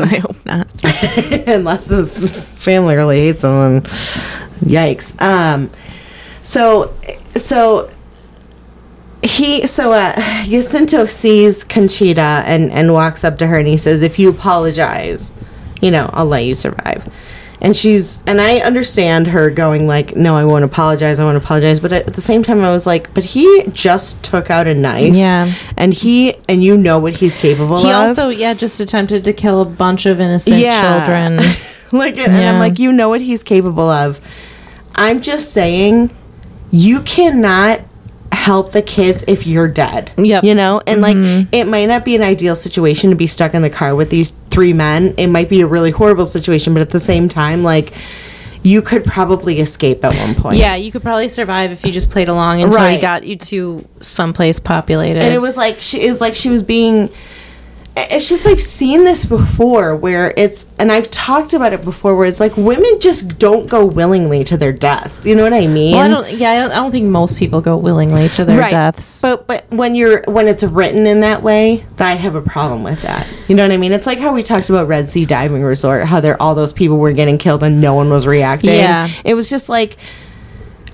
I hope not. unless his family really hates him. And yikes. Um, so, so he, so uh, Jacinto sees Conchita and and walks up to her and he says, "If you apologize, you know, I'll let you survive." And she's and I understand her going like, "No, I won't apologize. I won't apologize." But at the same time, I was like, "But he just took out a knife, Yeah. and he and you know what he's capable He of." He also, yeah, just attempted to kill a bunch of innocent children. like, and Yeah. I'm like, you know what he's capable of. I'm just saying, you cannot help the kids if you're dead. Yep. You know, and like, mm-hmm. it might not be an ideal situation to be stuck in the car with these three men. It might be a really horrible situation, but at the same time, like, you could probably escape at one point. Yeah, you could probably survive if you just played along until he got you to someplace populated. and it was like she it was like she was being it's just I've seen this before where it's and I've talked about it before where it's like women just don't go willingly to their deaths. You know what I mean? well, I don't. Yeah, I don't, I don't think most people go willingly to their Right. deaths. But but when you're when it's written in that way, I have a problem with that. You know what I mean? It's like how we talked about Red Sea Diving Resort, how there all those people were getting killed and no one was reacting. Yeah. It was just like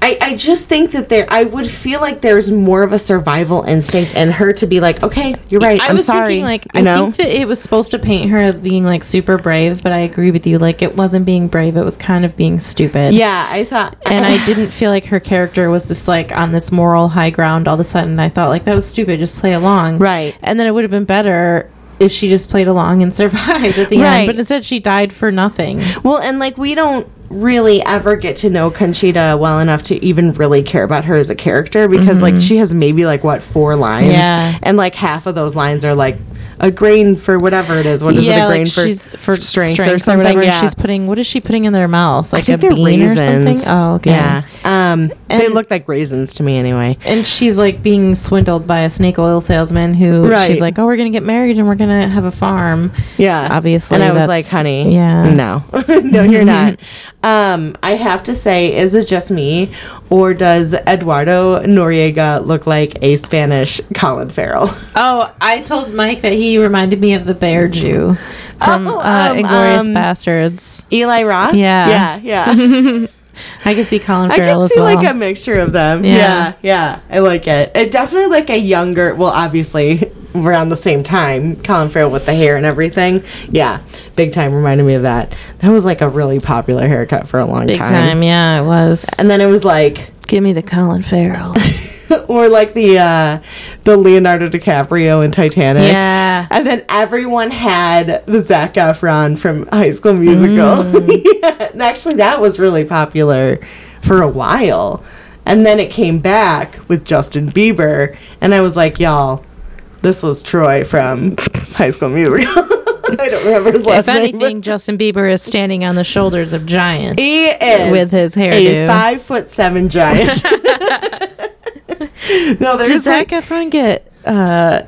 I, I just think that there I would feel like there's more of a survival instinct in her to be like, okay, you're right. I I'm was sorry. thinking like I I, know. think that it was supposed to paint her as being like super brave, but I agree with you. Like it wasn't being brave; it was kind of being stupid. yeah, I thought and I didn't feel like her character was just like on this moral high ground all of a sudden. I thought like that was stupid. Just play along, Right. And then it would have been better if she just played along and survived at the Right. end. But instead, she died for nothing. Well, and like we don't really ever get to know Conchita well enough to even really care about her as a character because like mm-hmm. she has maybe like what four lines, Yeah. and like half of those lines are like a grain for whatever it is. What is it? A grain for, she's for strength, strength, or something? whatever. Yeah. She's putting what is she putting in their mouth? Like a bean or something? Oh, okay. Yeah. Um, they And- look like raisins to me anyway. And she's like being swindled by a snake oil salesman who Right. she's like, "Oh, we're gonna get married and we're gonna have a farm." Yeah, Obviously, And I was like, honey, yeah. no, no, you're not. Um, I have to say, is it just me, or does Eduardo Noriega look like a Spanish Colin Farrell? Oh, I told Mike that he reminded me of the bear Jew from Oh, uh, um, Inglorious um, Bastards. Eli Roth? Yeah. yeah, yeah. I can see Colin Farrell I can see well. like a mixture of them. Yeah. Yeah. yeah, I like it. It definitely like a younger. Well, obviously around the same time, Colin Farrell with the hair and everything. Yeah, big time reminded me of that. That was like a really popular haircut for a long time. Big time. time, yeah, it was. And then it was like, Give me the Colin Farrell. or like the uh the Leonardo DiCaprio in Titanic. yeah. And then everyone had the Zac Efron from High School Musical. Mm. yeah, and actually, that was really popular for a while. And then it came back with Justin Bieber. And I was like, y'all, this was Troy from High School Musical. I don't remember his last If name. anything, Justin Bieber is standing on the shoulders of giants. He is With his a five foot seven giant. no, Did there's Zac like, Efron get uh,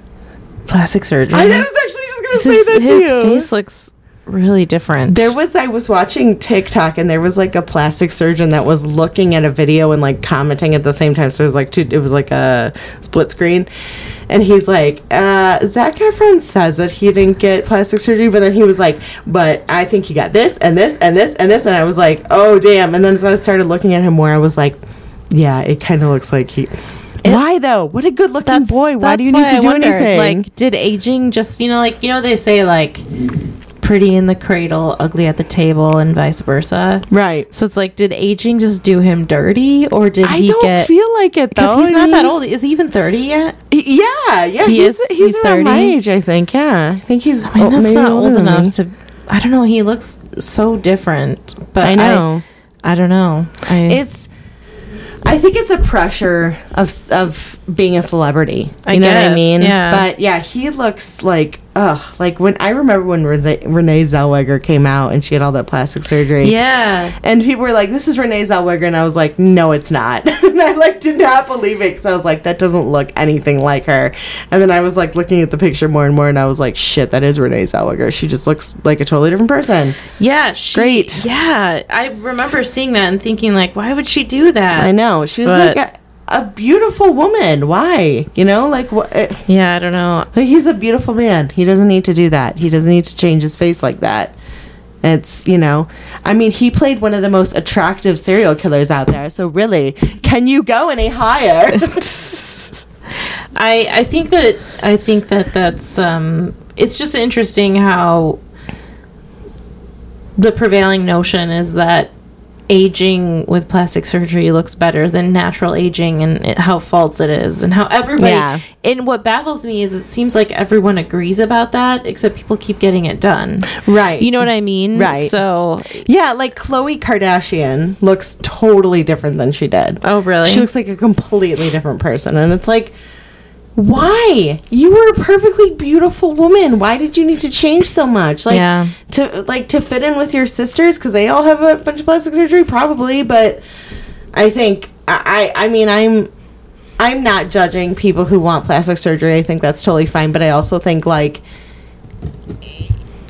plastic surgery? I was actually just gonna say his, that to his you. face looks really different. There was I was watching TikTok and there was like a plastic surgeon that was looking at a video and like commenting at the same time. So it was like two, it was like a split screen, and he's like, uh, "Zac Efron says that he didn't get plastic surgery, but then he was like, but I think he got this and this and this and this, and I was like, oh damn!" And then as I started looking at him more, I was like, "Yeah, it kind of looks like he." Why though? What a good looking boy. Why do you need to I do wondered, anything? Like, did aging just you know, like you know, they say like pretty in the cradle, ugly at the table, and vice versa. right. So it's like, did aging just do him dirty, or did I he don't get? feel like it though. because he's I not that old. Is he even thirty yet? Yeah, yeah, He he's is- he's, he's around my 30? age, I think. Yeah, I think he's. I mean, that's not old enough me. to. I don't know. He looks so different, but I know. I, don't know. I, it's. I think it's a pressure of of being a celebrity. You I know what I mean? yeah. But yeah, he looks like ugh. Like when I remember when Renee Zellweger came out and she had all that plastic surgery. yeah. And people were like, "This is Renee Zellweger," and I was like, "No, it's not." and I like did not believe it because I was like, "That doesn't look anything like her." And then I was like looking at the picture more and more, and I was like, "Shit, that is Renee Zellweger. She just looks like a totally different person." Yeah, she, Great. Yeah, I remember seeing that and thinking like, why would she do that? I know she's But- like a, beautiful woman. Why? You know, like what? eh, Yeah, I don't know. He's a beautiful man. He doesn't need to do that. He doesn't need to change his face like that. It's, you know, I mean, he played one of the most attractive serial killers out there. So, really, can you go any higher? I I think that I think that that's um it's just interesting how the prevailing notion is that aging with plastic surgery looks better than natural aging and it, how false it is and how everybody Yeah. and what baffles me is it seems like everyone agrees about that except people keep getting it done right. you know what i mean Right. so Yeah, like Khloe Kardashian looks totally different than she did. oh really She looks like a completely different person. And it's like, why? You were a perfectly beautiful woman. Why did you need to change so much? Like Yeah. to like to fit in with your sisters because they all have a bunch of plastic surgery, probably. But I think I I I mean I'm I'm not judging people who want plastic surgery. I think that's totally fine. But I also think like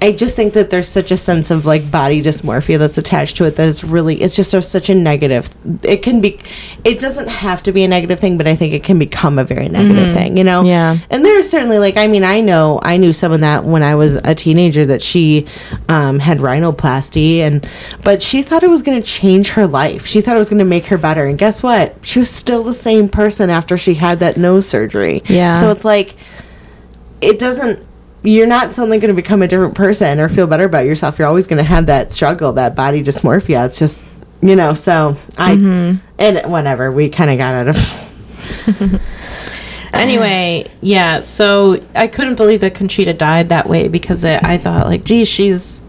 I just think that there's such a sense of like body dysmorphia that's attached to it that it's really it's just so, such a negative. It can be, it doesn't have to be a negative thing, but I think it can become a very negative thing. You know? Yeah. And there's certainly like I mean I know I knew someone that when I was a teenager that she um, had rhinoplasty and but she thought it was going to change her life. She thought it was going to make her better. And guess what? She was still the same person after she had that nose surgery. Yeah. So it's like it doesn't you're not suddenly going to become a different person or feel better about yourself. You're always going to have that struggle, that body dysmorphia. It's just, you know, so I, mm-hmm. and whatever, we kind of got out of, anyway, yeah. So I couldn't believe that Conchita died that way because it, I thought like, geez, she's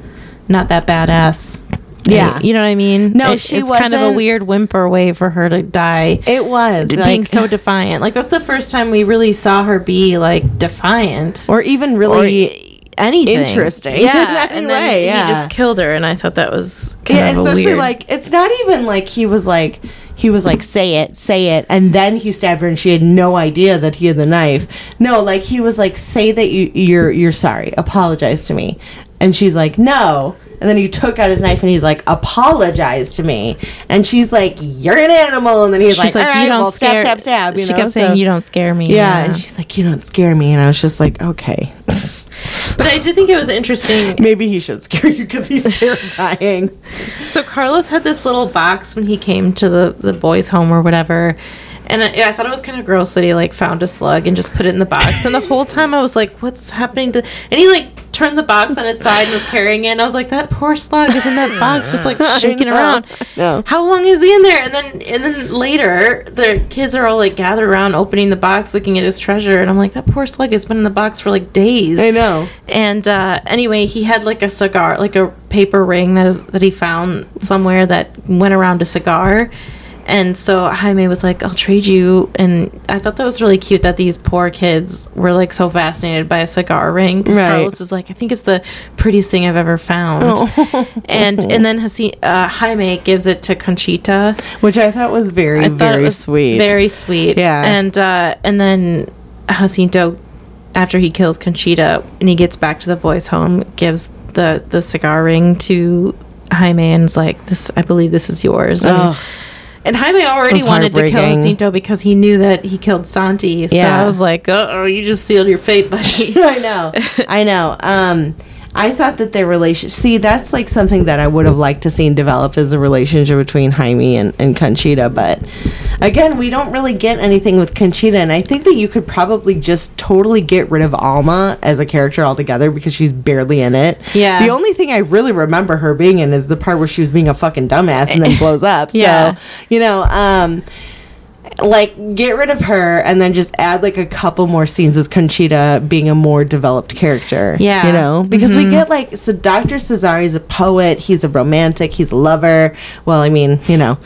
not that badass. Yeah. you know what I mean. No, It- she it's kind of a weird whimper way for her to die. it was being like- so defiant. Like that's the first time we really saw her be like defiant or even or really, anything interesting in Yeah, any and then way, he just killed her, and I thought that was yeah, especially weird. like, it's not even like he was like, he was like, say it, say it, and then he stabbed her, and she had no idea that he had the knife. No, like he was like, say that you, you're you're sorry, apologize to me, and she's like, no, And then he took out his knife and he's like, apologize to me. And she's like, you're an animal. And then he's She's like, like, all right, you don't well, scare. stab, stab, stab. You she know? kept saying, So- "You don't scare me." Yeah, and she's like, you don't scare me. And I was just like, okay. but I did think it was interesting. Maybe he should scare you because he's terrifying. So Carlos had this little box when he came to the the boys' home or whatever. And I, I thought it was kind of gross that he like found a slug and just put it in the box. And the whole time I was like, "What's happening to?" And he like turned the box on its side and was carrying it. And I was like, "That poor slug is in that box, just like shaking around." No. How long is he in there? And then and then later, the kids are all like gathered around, opening the box, looking at his treasure. And I'm like, "That poor slug has been in the box for like days." I know. And uh, anyway, he had like a cigar, like a paper ring that is that he found somewhere that went around a cigar. And so Jaime was like, "I'll trade you." And I thought that was really cute that these poor kids were like so fascinated by a cigar ring. Right. Carlos is like, "I think it's the prettiest thing I've ever found." And and then Hasi- uh, Jaime gives it to Conchita. Which I thought was very, thought very was sweet. Very sweet. Yeah. And uh, and then Jacinto, after he kills Conchita and he gets back to the boys' home, gives the the cigar ring to Jaime and is like, "This, I believe this is yours." And, Ugh. And Jaime already wanted to kill. Jacinto because he knew that he killed Santi. So Yeah. I was like, "Oh, you just sealed your fate, buddy." I know. I know. Um, I thought that their relation. See, that's like something that I would have liked to seen develop as a relationship between Jaime and, and Conchita. But again, we don't really get anything with Conchita, and I think that you could probably just totally get rid of Alma as a character altogether because she's barely in it. Yeah. The only thing I really remember her being in is the part where she was being a fucking dumbass and then blows up. Yeah. So you know. Um, like get rid of her and then just add like a couple more scenes with Conchita being a more developed character. Yeah. You know? Because we mm-hmm. get like so Dr. Cesare is a poet, he's a romantic, he's a lover. Well, I mean, you know,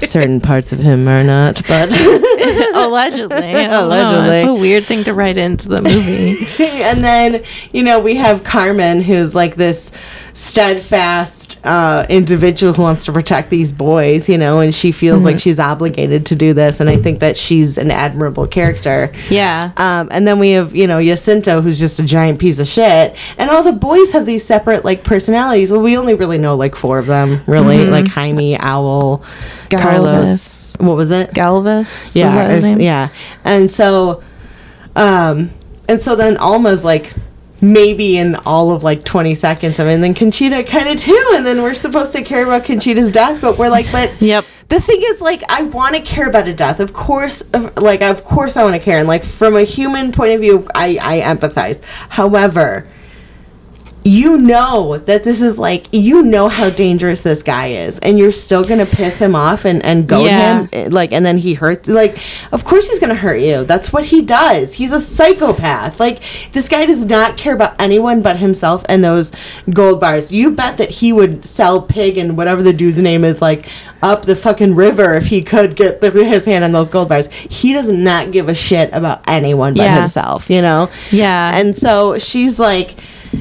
certain parts of him are not, but Allegedly, I don't know. Allegedly. it's a weird thing to write into the movie. and then, you know, we have Carmen who's like this steadfast uh, individual who wants to protect these boys, you know, and she feels like she's obligated to do this and I think that she's an admirable character. yeah. Um, and then we have, you know, Jacinto, who's just a giant piece of shit. And all the boys have these separate, like, personalities. Well, we only really know, like, four of them, really. Like, Jaime, Owl, Carlos. What was it? Galvez. is yeah. that his name? Yeah. And so, um, and so then Alma's, like, maybe in all of like 20 seconds of it and then conchita kind of too and then we're supposed to care about conchita's death but we're like but Yep. the thing is like i want to care about a death of course of, like of course i want to care and like from a human point of view i i empathize however you know that this is like you know how dangerous this guy is and you're still gonna piss him off and and goad Yeah. him eh, like and then he hurts like of course he's gonna hurt you. That's what he does. He's a psychopath. Like this guy does not care about anyone but himself and those gold bars. You bet that he would sell pig and whatever the dude's name is like up the fucking river if he could get the, his hand on those gold bars he does not give a shit about anyone but Yeah. himself you know Yeah. and so she's like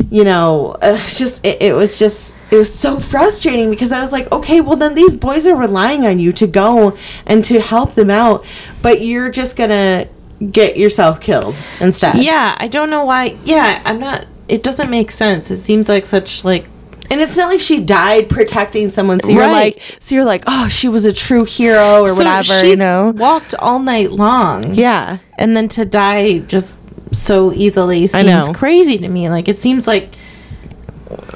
you know uh, just it, it was just it was so frustrating because i was like okay well then these boys are relying on you to go and to help them out but you're just gonna get yourself killed instead Yeah, I don't know why. Yeah, I'm not. It doesn't make sense. It seems like such like and it's not like she died protecting someone so you're Right. like so you're like oh she was a true hero or So whatever you know walked all night long. yeah and then to die just so easily seems crazy to me. Like it seems like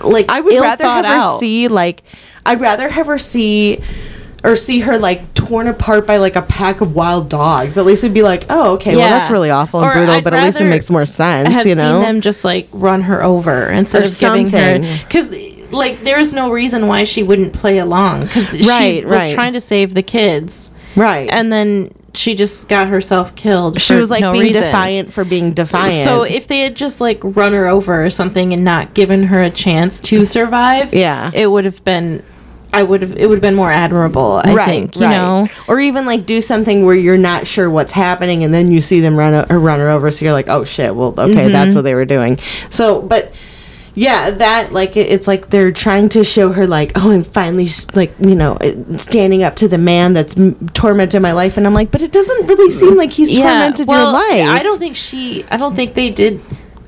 like I would rather have her see like I'd rather have her see or see her like torn apart by like a pack of wild dogs. At least it'd be like, oh, okay, well that's really awful and Or brutal, I'd but at least it makes more sense, you know. seen them just like run her over instead Or of giving something. her because like there's no reason why she wouldn't play along because she Right, was trying to save the kids right. and then she just got herself killed. she was like no being reason. defiant for being defiant. So if they had just like run her over or something and not given her a chance to survive, Yeah. it would have been. I would have. It would have been more admirable. I think. You know. or even like do something where you're not sure what's happening, and then you see them run or run her over, so you're like, oh shit, well, okay, Mm-hmm. that's what they were doing. So, but yeah, that like it, it's like they're trying to show her like, oh, I'm finally like you know standing up to the man that's m- tormented my life, and I'm like, but it doesn't really seem like he's tormented your life. I don't think she. I don't think they did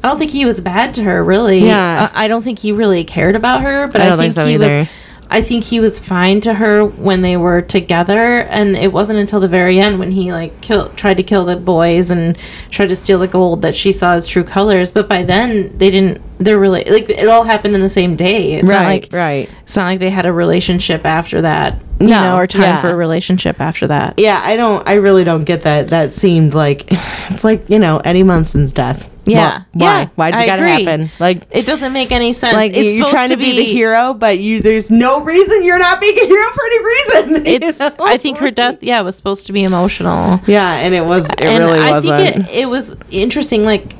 I don't think he was bad to her, really. Yeah. Uh, I don't think he really cared about her, but I I, think, think so he either. was. I think he was fine to her when they were together, and it wasn't until the very end when he like killed, tried to kill the boys and tried to steal the gold that she saw his true colors. But by then, they didn't. They're really like it all happened in the same day. It's not right, like right. it's not like they had a relationship after that, you No, know, or time yeah. for a relationship after that. Yeah, I don't. I really don't get that. That seemed like it's like you know Eddie Munson's death. Yeah. Why? Yeah, Why does it gotta agree. happen? Like, It doesn't make any sense. like it's you're trying to be, the hero, but you there's no reason you're not being a hero for any reason. It's. know? I think her death, yeah, was supposed to be emotional. Yeah, and it was. It and really I wasn't. think it, it was interesting. Like,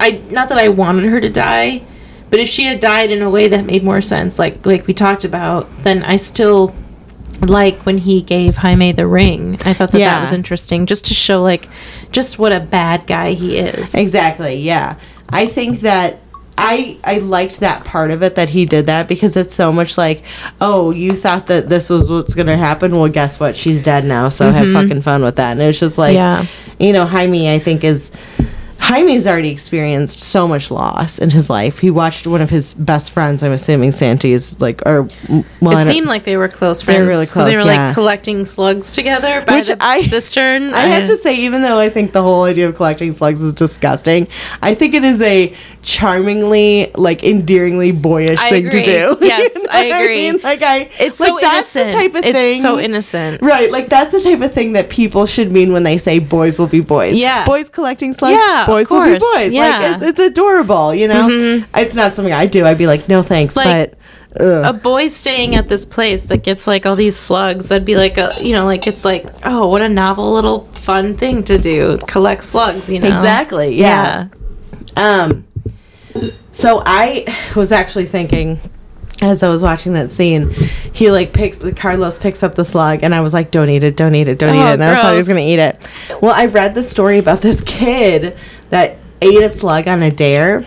I not that I wanted her to die, but if she had died in a way that made more sense, like like we talked about, then I still like when he gave Jaime the ring. I thought that Yeah. that was interesting, just to show like just what a bad guy he is. Exactly. Yeah. I think that I I liked that part of it that he did that because it's so much like, oh, you thought that this was what's gonna happen. Well, guess what? She's dead now. So have mm-hmm. fucking fun with that. And it's just like, Yeah. you know, Jaime. I think is. Jaime's already experienced so much loss in his life. He watched one of his best friends, I'm assuming Santi's like, or well, it seemed like they were close friends. They were really 'cause They were yeah. like collecting slugs together by Which the I- cistern. I have to say, even though I think the whole idea of collecting slugs is disgusting, I think it is a charmingly, like, endearingly boyish I thing agree. to do. Yes, You know I agree. mean? Like, I It's like so that's innocent. the type of it's thing. so innocent. Right, like that's the type of thing that people should mean when they say boys will be boys. Yeah. boys collecting slugs. Yeah, boys will be boys. Yeah. Mm-hmm. Like it's, it's adorable. You know, it's not something I do. I'd be like, no thanks, Like, but ugh. a boy staying at this place that gets like all these slugs i'd be like a you know like it's like oh what a novel little fun thing to do collect slugs you know Exactly, yeah. Um, so I was actually thinking as I was watching that scene, he like picks Carlos picks up the slug, and I was like, "Don't eat it! Don't eat it! Don't eat Oh, it!" And I thought he was gonna eat it. Well, I read the story about this kid that ate a slug on a dare.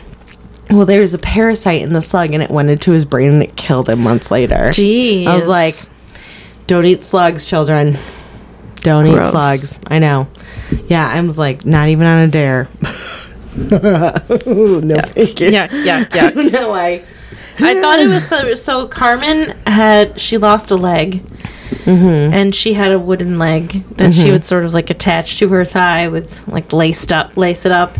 Well, there was a parasite in the slug, and it went into his brain, and it killed him months later. Jeez. I was like, "Don't eat slugs, children. Don't eat slugs." I know. Yeah, I was like, not even on a dare. no, thank you. yeah yeah yeah no way. i thought it was clever so carmen had she lost a leg Mm-hmm. and she had a wooden leg that she would sort of like attach to her thigh with like laced up lace it up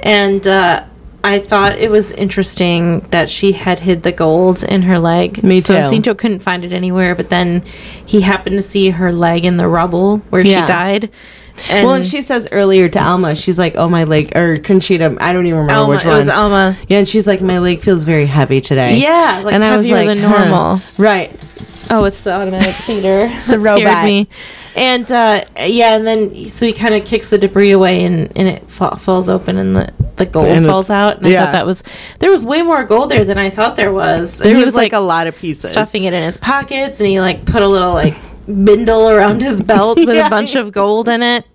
and uh I thought it was interesting that she had hid the gold in her leg. Me So too. Cinto couldn't find it anywhere, but then he happened to see her leg in the rubble where Yeah. she died. And well, and she says earlier to Alma, she's like, "Oh, my leg," or Conchita. I don't even remember Alma, which it one. was Alma. yeah, and she's like, "My leg feels very heavy today." Yeah, like heavier than huh. normal. Right. Oh, it's the automatic feeder. the robot. And uh, yeah, and then so he kind of kicks the debris away, and, and it fa- falls open, and the, the gold And falls out. And I thought that was there was way more gold there than I thought there was. And There he was, like, a lot of pieces. stuffing it in his pockets, and he like put a little like bindle around his belt with Yeah. a bunch of gold in it.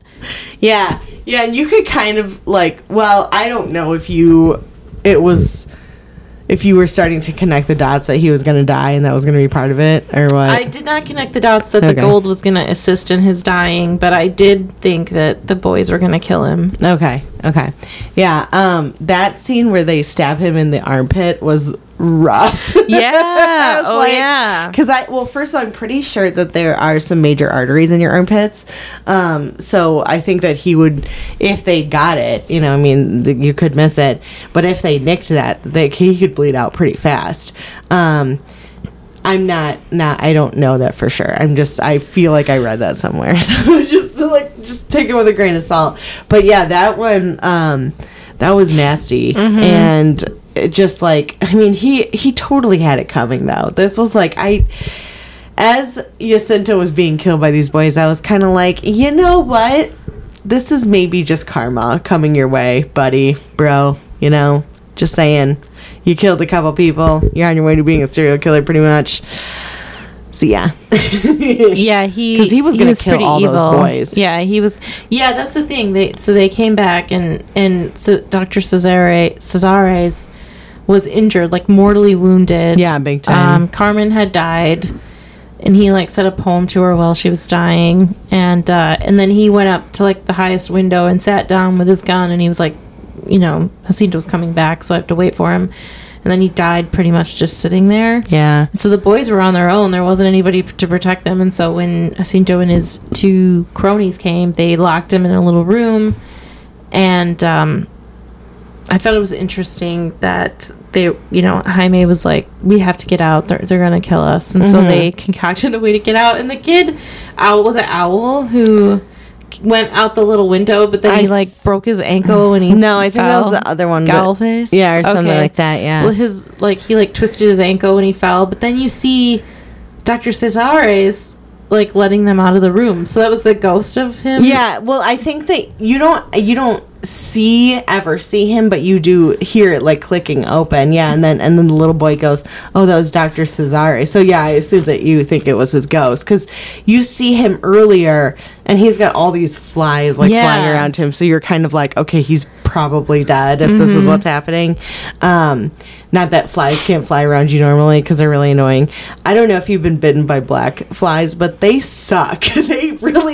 Yeah, yeah, and you could kind of like, well, I don't know if you, it was, if you were starting to connect the dots that he was going to die and that was going to be part of it, or what? I did not connect the dots that Okay. the gold was going to assist in his dying, but I did think that the boys were going to kill him. Okay. Okay. Yeah. Um, that scene where they stab him in the armpit was rough. Yeah. oh yeah. Because I well, first of all, I'm pretty sure that there are some major arteries in your armpits. Um, so I think that he would, if they got it, you know, I mean, th- you could miss it, but if they nicked that, they he could bleed out pretty fast. Um, I'm not not I don't know that for sure. I'm just I feel like I read that somewhere. So just like just take it with a grain of salt. But yeah, that one um that was nasty and it just like I mean he he totally had it coming though. This was like I as Jacinto was being killed by these boys, I was kind of like, "You know what? This is maybe just karma coming your way, buddy, bro, you know? Just saying. You killed a couple people. You're on your way to being a serial killer pretty much." So yeah. Yeah, he 'Cause he was gonna kill pretty all those boys. Yeah, he was. Yeah, that's the thing. They so they came back and and so Dr. Cesare Casares was injured, like mortally wounded. Yeah, big time. Um, Carmen had died, and he like said a poem to her while she was dying, and uh, and then he went up to like the highest window and sat down with his gun, and he was like you know, Jacinto's coming back, so I have to wait for him. And then he died pretty much just sitting there. Yeah. And so the boys were on their own. There wasn't anybody p- to protect them. And so when Jacinto and his two cronies came, they locked him in a little room. And um, I thought it was interesting that they, you know, Jaime was like, "We have to get out. They're they're gonna kill us." And so they concocted a way to get out. And the kid, Owl was it Owl who went out the little window, but then he like broke his ankle and he No, I think that was the other one. Galface, Yeah, or something like that. Yeah. well, his like he like twisted his ankle when he fell, but then you see Doctor Cesare's like letting them out of the room. So that was the ghost of him. Yeah, well, I think that you don't you don't see ever see him, but you do hear it like clicking open. Yeah, and then and then the little boy goes, "Oh, that was Doctor Cesare." So yeah, I assume that you think it was his ghost because you see him earlier, and he's got all these flies like Yeah. flying around him. So you're kind of like, okay, he's probably dead if this is what's happening. Um, not that flies can't fly around you normally because they're really annoying. I don't know if you've been bitten by black flies, but they suck. they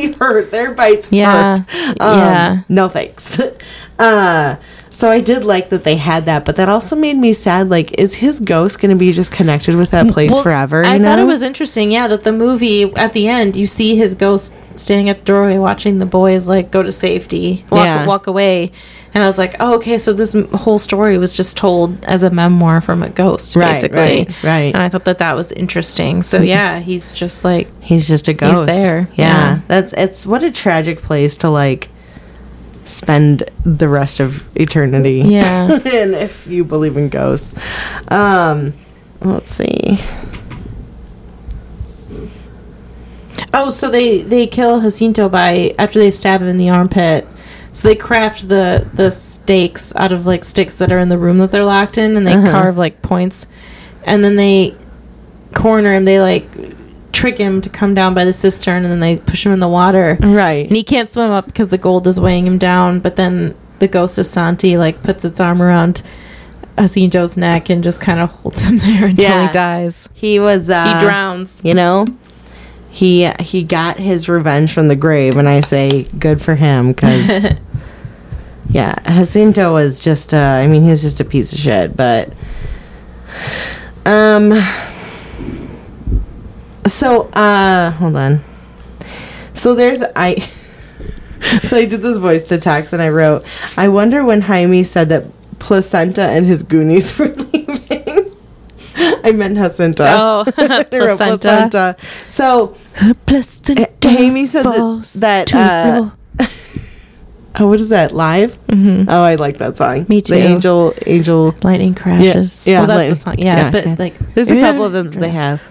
really hurt. Their bites Yeah. hurt. Um, Yeah. No thanks. Uh, so I did like that they had that, but that also made me sad. Like, is his ghost going to be just connected with that place Well, forever? I you thought it was interesting, yeah, that the movie at the end you see his ghost standing at the doorway watching the boys like go to safety, walk Yeah. walk away. And I was like, oh, okay, so this m- whole story was just told as a memoir from a ghost, Right, basically. right, right. And I thought that that was interesting. So yeah, he's just like, He's just a ghost. there, Yeah. yeah. That's it's what a tragic place to like spend the rest of eternity. Yeah. and if you believe in ghosts. Um let's see. Oh, so they they kill Jacinto by after they stab him in the armpit. So they craft the the stakes out of like sticks that are in the room that they're locked in, and they Uh-huh. carve like points, and then they corner him. They like trick him to come down by the cistern, and then they push him in the water, Right. and he can't swim up because the gold is weighing him down. But then the ghost of Santi like puts its arm around Jacinto's neck and just kind of holds him there until Yeah. he dies. He was uh he drowns. you know he he got his revenge from the grave and i say good for him because yeah jacinto was just uh i mean he was just a piece of shit but um so uh hold on. So there's i so i did this voice to text and i wrote i wonder when jaime said that placenta and his goonies were leaving. I meant jacinta. Oh, wrote placenta. so Placenta Amy said that, falls that to uh, oh, what is that live? Mhm. Oh, I like that song. Me too. The angel, angel. Lightning crashes. Yeah, yeah, well, that's lightning- the song. Yeah, yeah, but yeah. like, There's a couple of them that they have.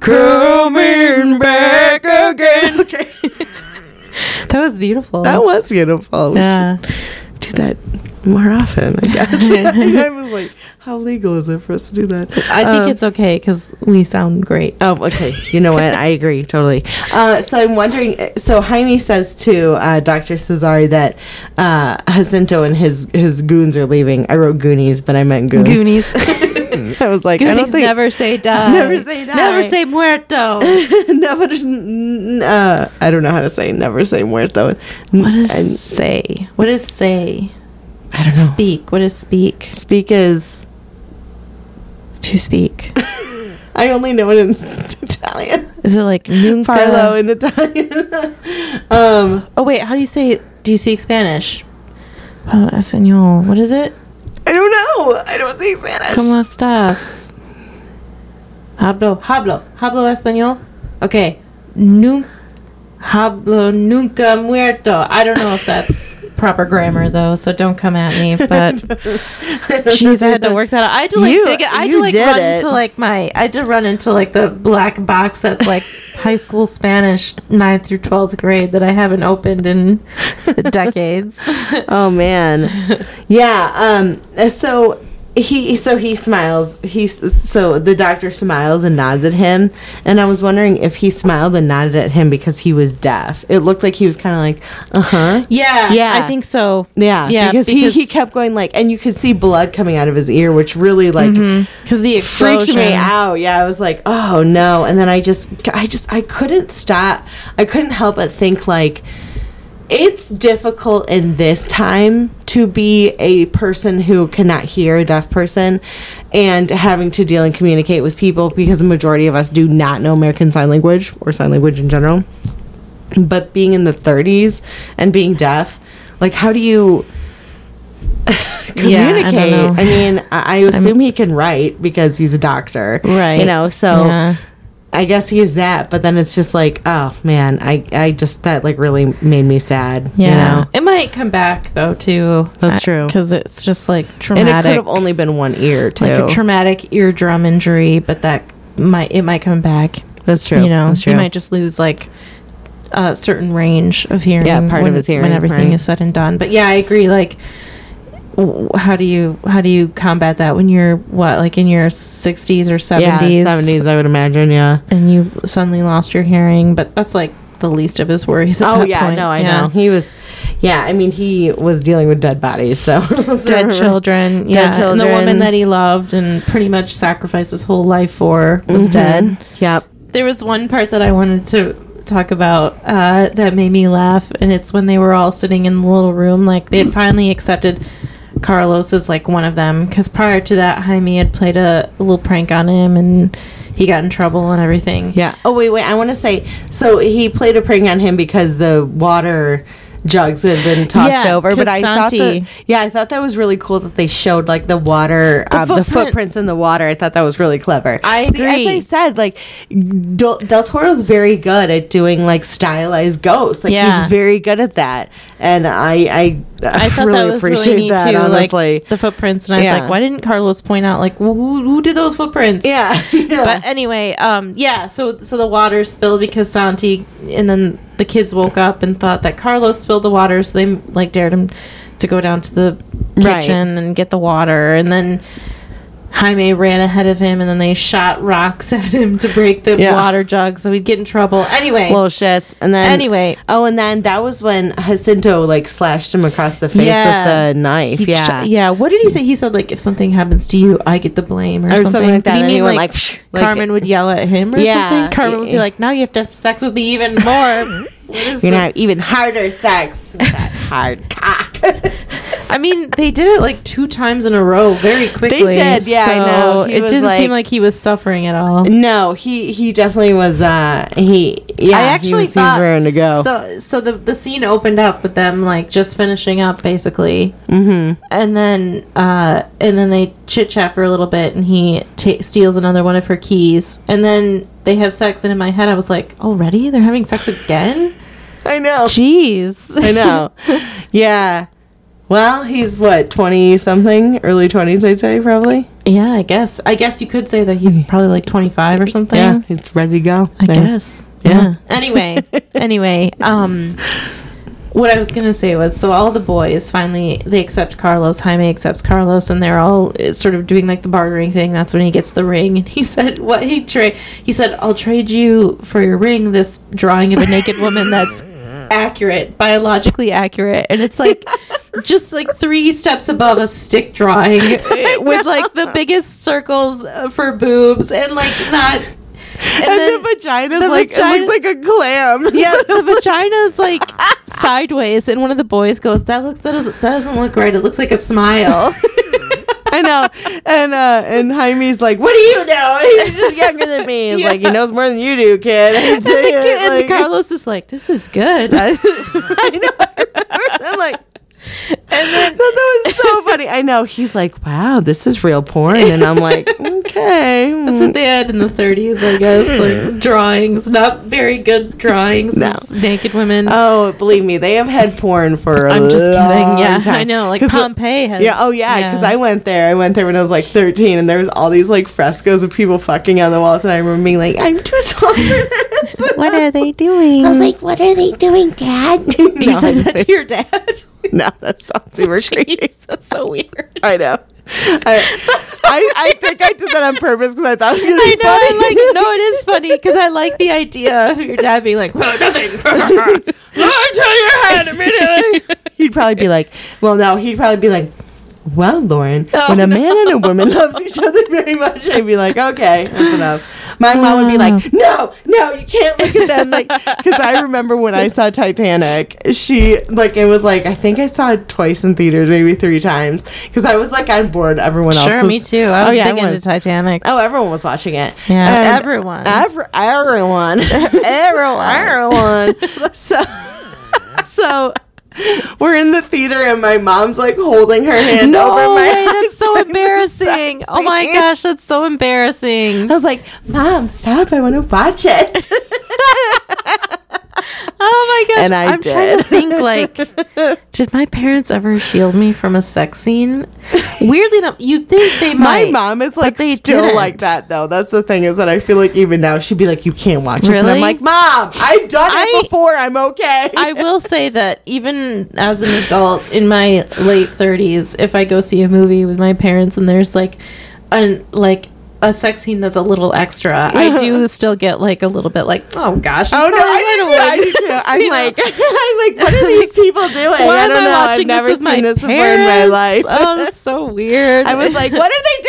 Coming back again. Okay, That was beautiful. that was beautiful. Yeah. should do that more often. I guess. I was like, how legal is it for us to do that? I think Um, it's okay because we sound great. Oh, okay. You know what? I agree totally. Uh, so I'm wondering. So Jaime says to uh, Dr. Casares that uh, Jacinto and his his goons are leaving. I wrote Goonies, but I meant goons. Goonies. I was like, I don't Goonies think never say die. Never say die. Never say muerto. never. Uh, I don't know how to say never say muerto. what does And- say? What does say? I don't know. Speak. What is speak? Speak is. To speak. I only know it in Italian. Is it like nunca? Parlo in Italian. um, Oh wait, how do you say? Do you speak Spanish? Oh, español. What is it? I don't know. I don't speak Spanish. ¿Cómo estás? Hablo, hablo, hablo español. Okay. Nu, hablo nunca muerto. I don't know if that's proper grammar though, so don't come at me. But jeez, I had to work that out. I had to like You- dig it. I had to like run it. into like my. I had to run into like the black box that's like high school Spanish, ninth through twelfth grade that I haven't opened in decades. oh man yeah um so he so he smiles he's so the doctor smiles and nods at him and i was wondering if he smiled and nodded at him because he was deaf it looked like he was kind of like uh-huh Yeah, Yeah. I think so. yeah Yeah, because, he, he kept going like and you could see blood coming out of his ear which really like because the explosion freaked me out. Yeah, I was like, oh no. And then I just, I just, I couldn't stop. I couldn't help but think like, it's difficult in this time to be a person who cannot hear a deaf person and having to deal and communicate with people because the majority of us do not know American Sign Language or sign language in general. But being in the 30s and being deaf, like how do you Yeah, I communicate? I, mean, I, I assume he can write because he's a doctor, Right. You know, so Yeah. I guess he is that. But then it's just like, oh man, I I just that like really made me sad. Yeah, you know? it might come back though too. That's true. because it's just like traumatic. and it could have only been one ear too. like a traumatic eardrum injury, but that might it might come back. That's true. You know, That's he true. might just lose like a certain range of hearing. Yeah, part of when, his hearing, when everything right. is said and done. But yeah, I agree. Like, w- how do you how do you combat that when you're what like in your sixties or 70s yeah, seventies? seventies. I would imagine. Yeah. and you suddenly lost your hearing. But that's like the least of his worries. At Oh that yeah, point. no, I Yeah. know. He was. Yeah, I mean, he was dealing with dead bodies. So dead children. Yeah, Dead and the woman that he loved and pretty much sacrificed his whole life for Mm-hmm. was dead. Yep. There was one part that I wanted to talk about uh, that made me laugh, and it's when they were all sitting in the little room, like they had finally accepted Carlos is like one of them. Because prior to that, Jaime had played a, a little prank on him, and he got in trouble and everything. Yeah. Oh wait, wait. I want to say. So he played a prank on him because the water jugs had been tossed Yeah, over. But I thought that. Yeah, I thought that was really cool that they showed like the water, The uh, the footprints in the water. I thought that was really clever. I See, as. I said, like Del, Del Toro's very good at doing like stylized ghosts. Like Yeah. he's very good at that, and I I, I thought really that was appreciate really neat that. too, honestly. like the footprints. And I was Yeah. like, why didn't Carlos point out like who, who did those footprints? yeah. yeah. But anyway, um, yeah. So so the water spilled because Santi, and then the kids woke up and thought that Carlos spilled the water, so they like dared him to go down to the Right. kitchen and get the water, and then. Jaime ran ahead of him, and then they shot rocks at him to break the Yeah. water jug, so he'd get in trouble. Anyway, little shits. And then Anyway. oh, and then that was when Jacinto like slashed him across the face Yeah. with the knife. he yeah, ch- yeah. What did he say? He said like if something happens to you, I get the blame, or, Or something like that, Did he and mean like, "Psh," like- Carmen would yell at him, or Yeah. something? Carmen would be like, "Now you have to have sex with me even more." You're gonna have even harder sex with that hard cock. I mean, they did it like two times in a row, very quickly. did, yeah, I know. He it didn't like- seem like he was suffering at all. no, he he definitely was. uh He yeah, I actually he was, thought he to go. So, so the the scene opened up with them like just finishing up basically, mm-hmm. and then uh, and then they chit chat for a little bit, and he ta steals another one of her keys, and then they have sex. And in my head, I was like, already they're having sex again? I know. Jeez. I know. yeah. Well, he's what twenty something, early twenties, I'd say probably. yeah, I guess. I guess you could say that he's probably like twenty five or something. Yeah, he's ready to go. I guess. Yeah. Yeah. Anyway, anyway, um what I was going to say was so all the boys finally they accept Carlos, Jaime accepts Carlos and they're all uh, sort of doing like the bartering thing. That's when he gets the ring and he said what he trade he said I'll trade you for your ring this drawing of a naked woman that's accurate, biologically accurate and it's like just like three steps above a stick drawing with like the biggest circles uh, for boobs and like not and, And then- the vagina's the like vagina- it looks like a clam. yeah, the vagina's like sideways, and one of the boys goes, "That looks that doesn't, that doesn't look right. It looks like a smile." I know. And uh and Jaime's like, What do you know? He's just younger than me. He's like, he knows more than you do, kid. I'd and, say the kid- and like- Carlos is like, "This is good." I know. I'm like and then that was so funny. I know. He's like, Wow, this is real porn. And I'm like, Okay. that's what they had in the 30s, I guess, hmm. like drawings, not very good drawings No. of naked women. Oh, believe me, they have had porn for a I'm just kidding. Yeah, time. I know. Like Pompeii has. Yeah, oh yeah, because I went there. I went there when I was like 13, and there was all these like frescoes of people fucking on the walls, and I remember being like, "I'm too small for this." What are they doing? I was like, "What are they doing, Dad?" no, said that to your dad. no, that sounds super creepy. That's so weird. I know. I, I, I think I did that on purpose because I thought it was gonna I be know. funny. I like. No, it is funny because I like the idea of your dad being like, "Well, nothing." I tell your head immediately. he'd probably be like, "Well, no." He'd probably be like, well, Lauren, oh, when a man and a woman loves each other very much, I'd be like, okay, that's enough. My mom would be like, no, no, you can't look at them. Like, because I remember when I saw Titanic, she, like, it was like, I think I saw it twice in theaters, maybe three times, because I was like on board. Everyone else Sure, me too. I oh, was oh, yeah, big I into. Titanic. Oh, everyone was watching it. Yeah, And everyone. Every, everyone. everyone. Everyone. so, so we're in the theater and my mom's like holding her hand no over my way, that's so embarrassing. Oh my gosh, that's so embarrassing. I was like, Mom, stop. I want to watch it. Oh my gosh. And I am trying to did. think like did my parents ever shield me from a sex scene? Weirdly enough, you'd think they my mom is like they still didn't. like that though. That's the thing is that I feel like even now she'd be like, You can't watch this. And I'm like, Mom, I've done it before. I'm okay. I will say that even as an adult in my late 30s, if I go see a movie with my parents and there's like an like a sex scene that's a little extra, I do still get like a little bit like, oh gosh, Oh no, I do too. I do too. I'm like, I'm like, what are these people doing? I don't I know. I've never this seen this before in my life. Oh, that's so weird. I was like, what are they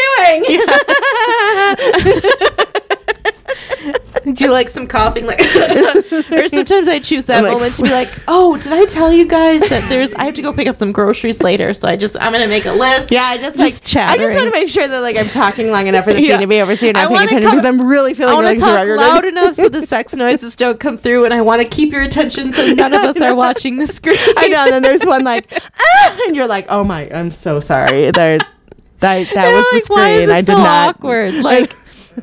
doing? Do you like some coughing like or sometimes i choose that I'm like- moment to be like oh did i tell you guys that there's i have to go pick up some groceries later so i just i'm gonna make a list Yeah, I just Just like I just want to make sure that like I'm talking long enough for the Yeah. scene to be over so you're I not paying attention because I'm really I feeling want like to talk loud enough so the sex noises don't come through, and I want to keep your attention so none of us are watching the screen. I know. And then there's one like, ah, and you're like, oh my, I'm so sorry. There, that that And was the like, why is screen. it I did so not. awkward. Like,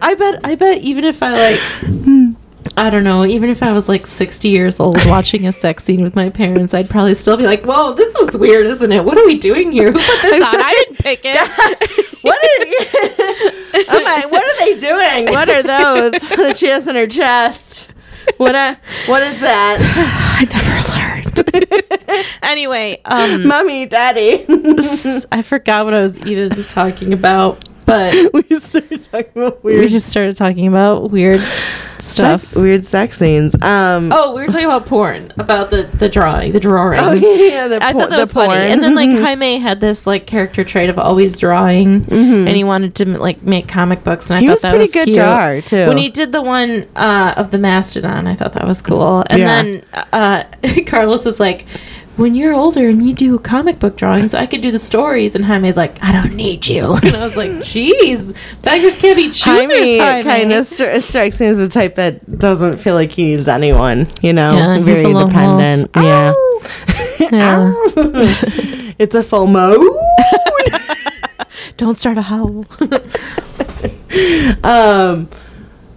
I bet, I bet, even if I like, I don't know, even if I was like sixty years old watching a sex scene with my parents, I'd probably still be like, "Whoa, this is weird, isn't it? What are we doing here? Who put this on? I didn't pick it." What are you? I'm like, what are they doing? What are those? that she has in her chest. What a, what is that? I never learned. anyway, um, Mommy, daddy. I forgot what I was even talking about, but we started talking about weird. we just started talking about weird stuff. sex, weird sex scenes. Um, Oh, we were talking about porn, about the the drawing, the drawing. oh yeah, the, porn I thought that the was funny. And then like Jaime had this like character trait of always drawing, and he wanted to like make comic books, and I He thought was that pretty was pretty good cute. drawer, too. When he did the one uh, of the mastodon, I thought that was cool. And Yeah. then uh, Carlos is like. When you're older and you do comic book drawings, I could do the stories. And Jaime's like, I don't need you. And I was like, Jeez, beggars can't be choosers. Jaime Jaime. kind of stri- strikes me as a type that doesn't feel like he needs anyone. You know, Yeah, he's very a independent. wolf. Yeah, Yeah. it's a full mode. Don't start a howl. um,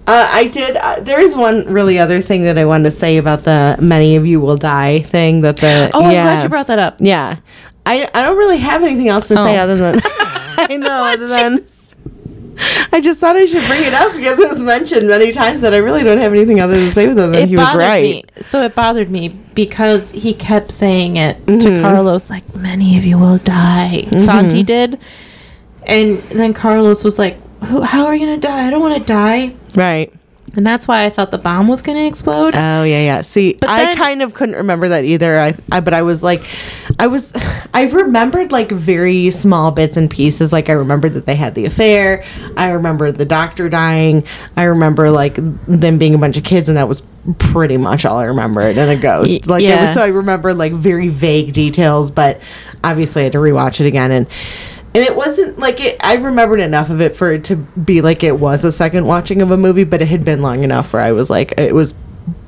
uh, I did. Uh, there is one really other thing that I wanted to say about the "many of you will die" thing. That the Oh, I'm yeah, glad you brought that up. yeah. I I don't really have anything else to say Oh. other than I know other than. I just thought I should bring it up because it was mentioned many times that I really don't have anything other to say other than he was right. Me. So it bothered me because he kept saying it Mm-hmm. to Carlos, like, many of you will die. Santi did. And then Carlos was like, Who, how are you going to die? I don't want to die. Right. And that's why I thought the bomb was going to explode. Oh yeah, yeah. See, But I then- kind of couldn't remember that either. I, I, but I was like, I was, I remembered like very small bits and pieces. Like I remembered that they had the affair. I remember the doctor dying. I remember like them being a bunch of kids, and that was pretty much all I remembered. And a ghost. Like it yeah. was. So I remember like very vague details, but obviously I had to rewatch it again and. And it wasn't like it. I remembered enough of it for it to be like it was a second watching of a movie, but it had been long enough where I was like, it was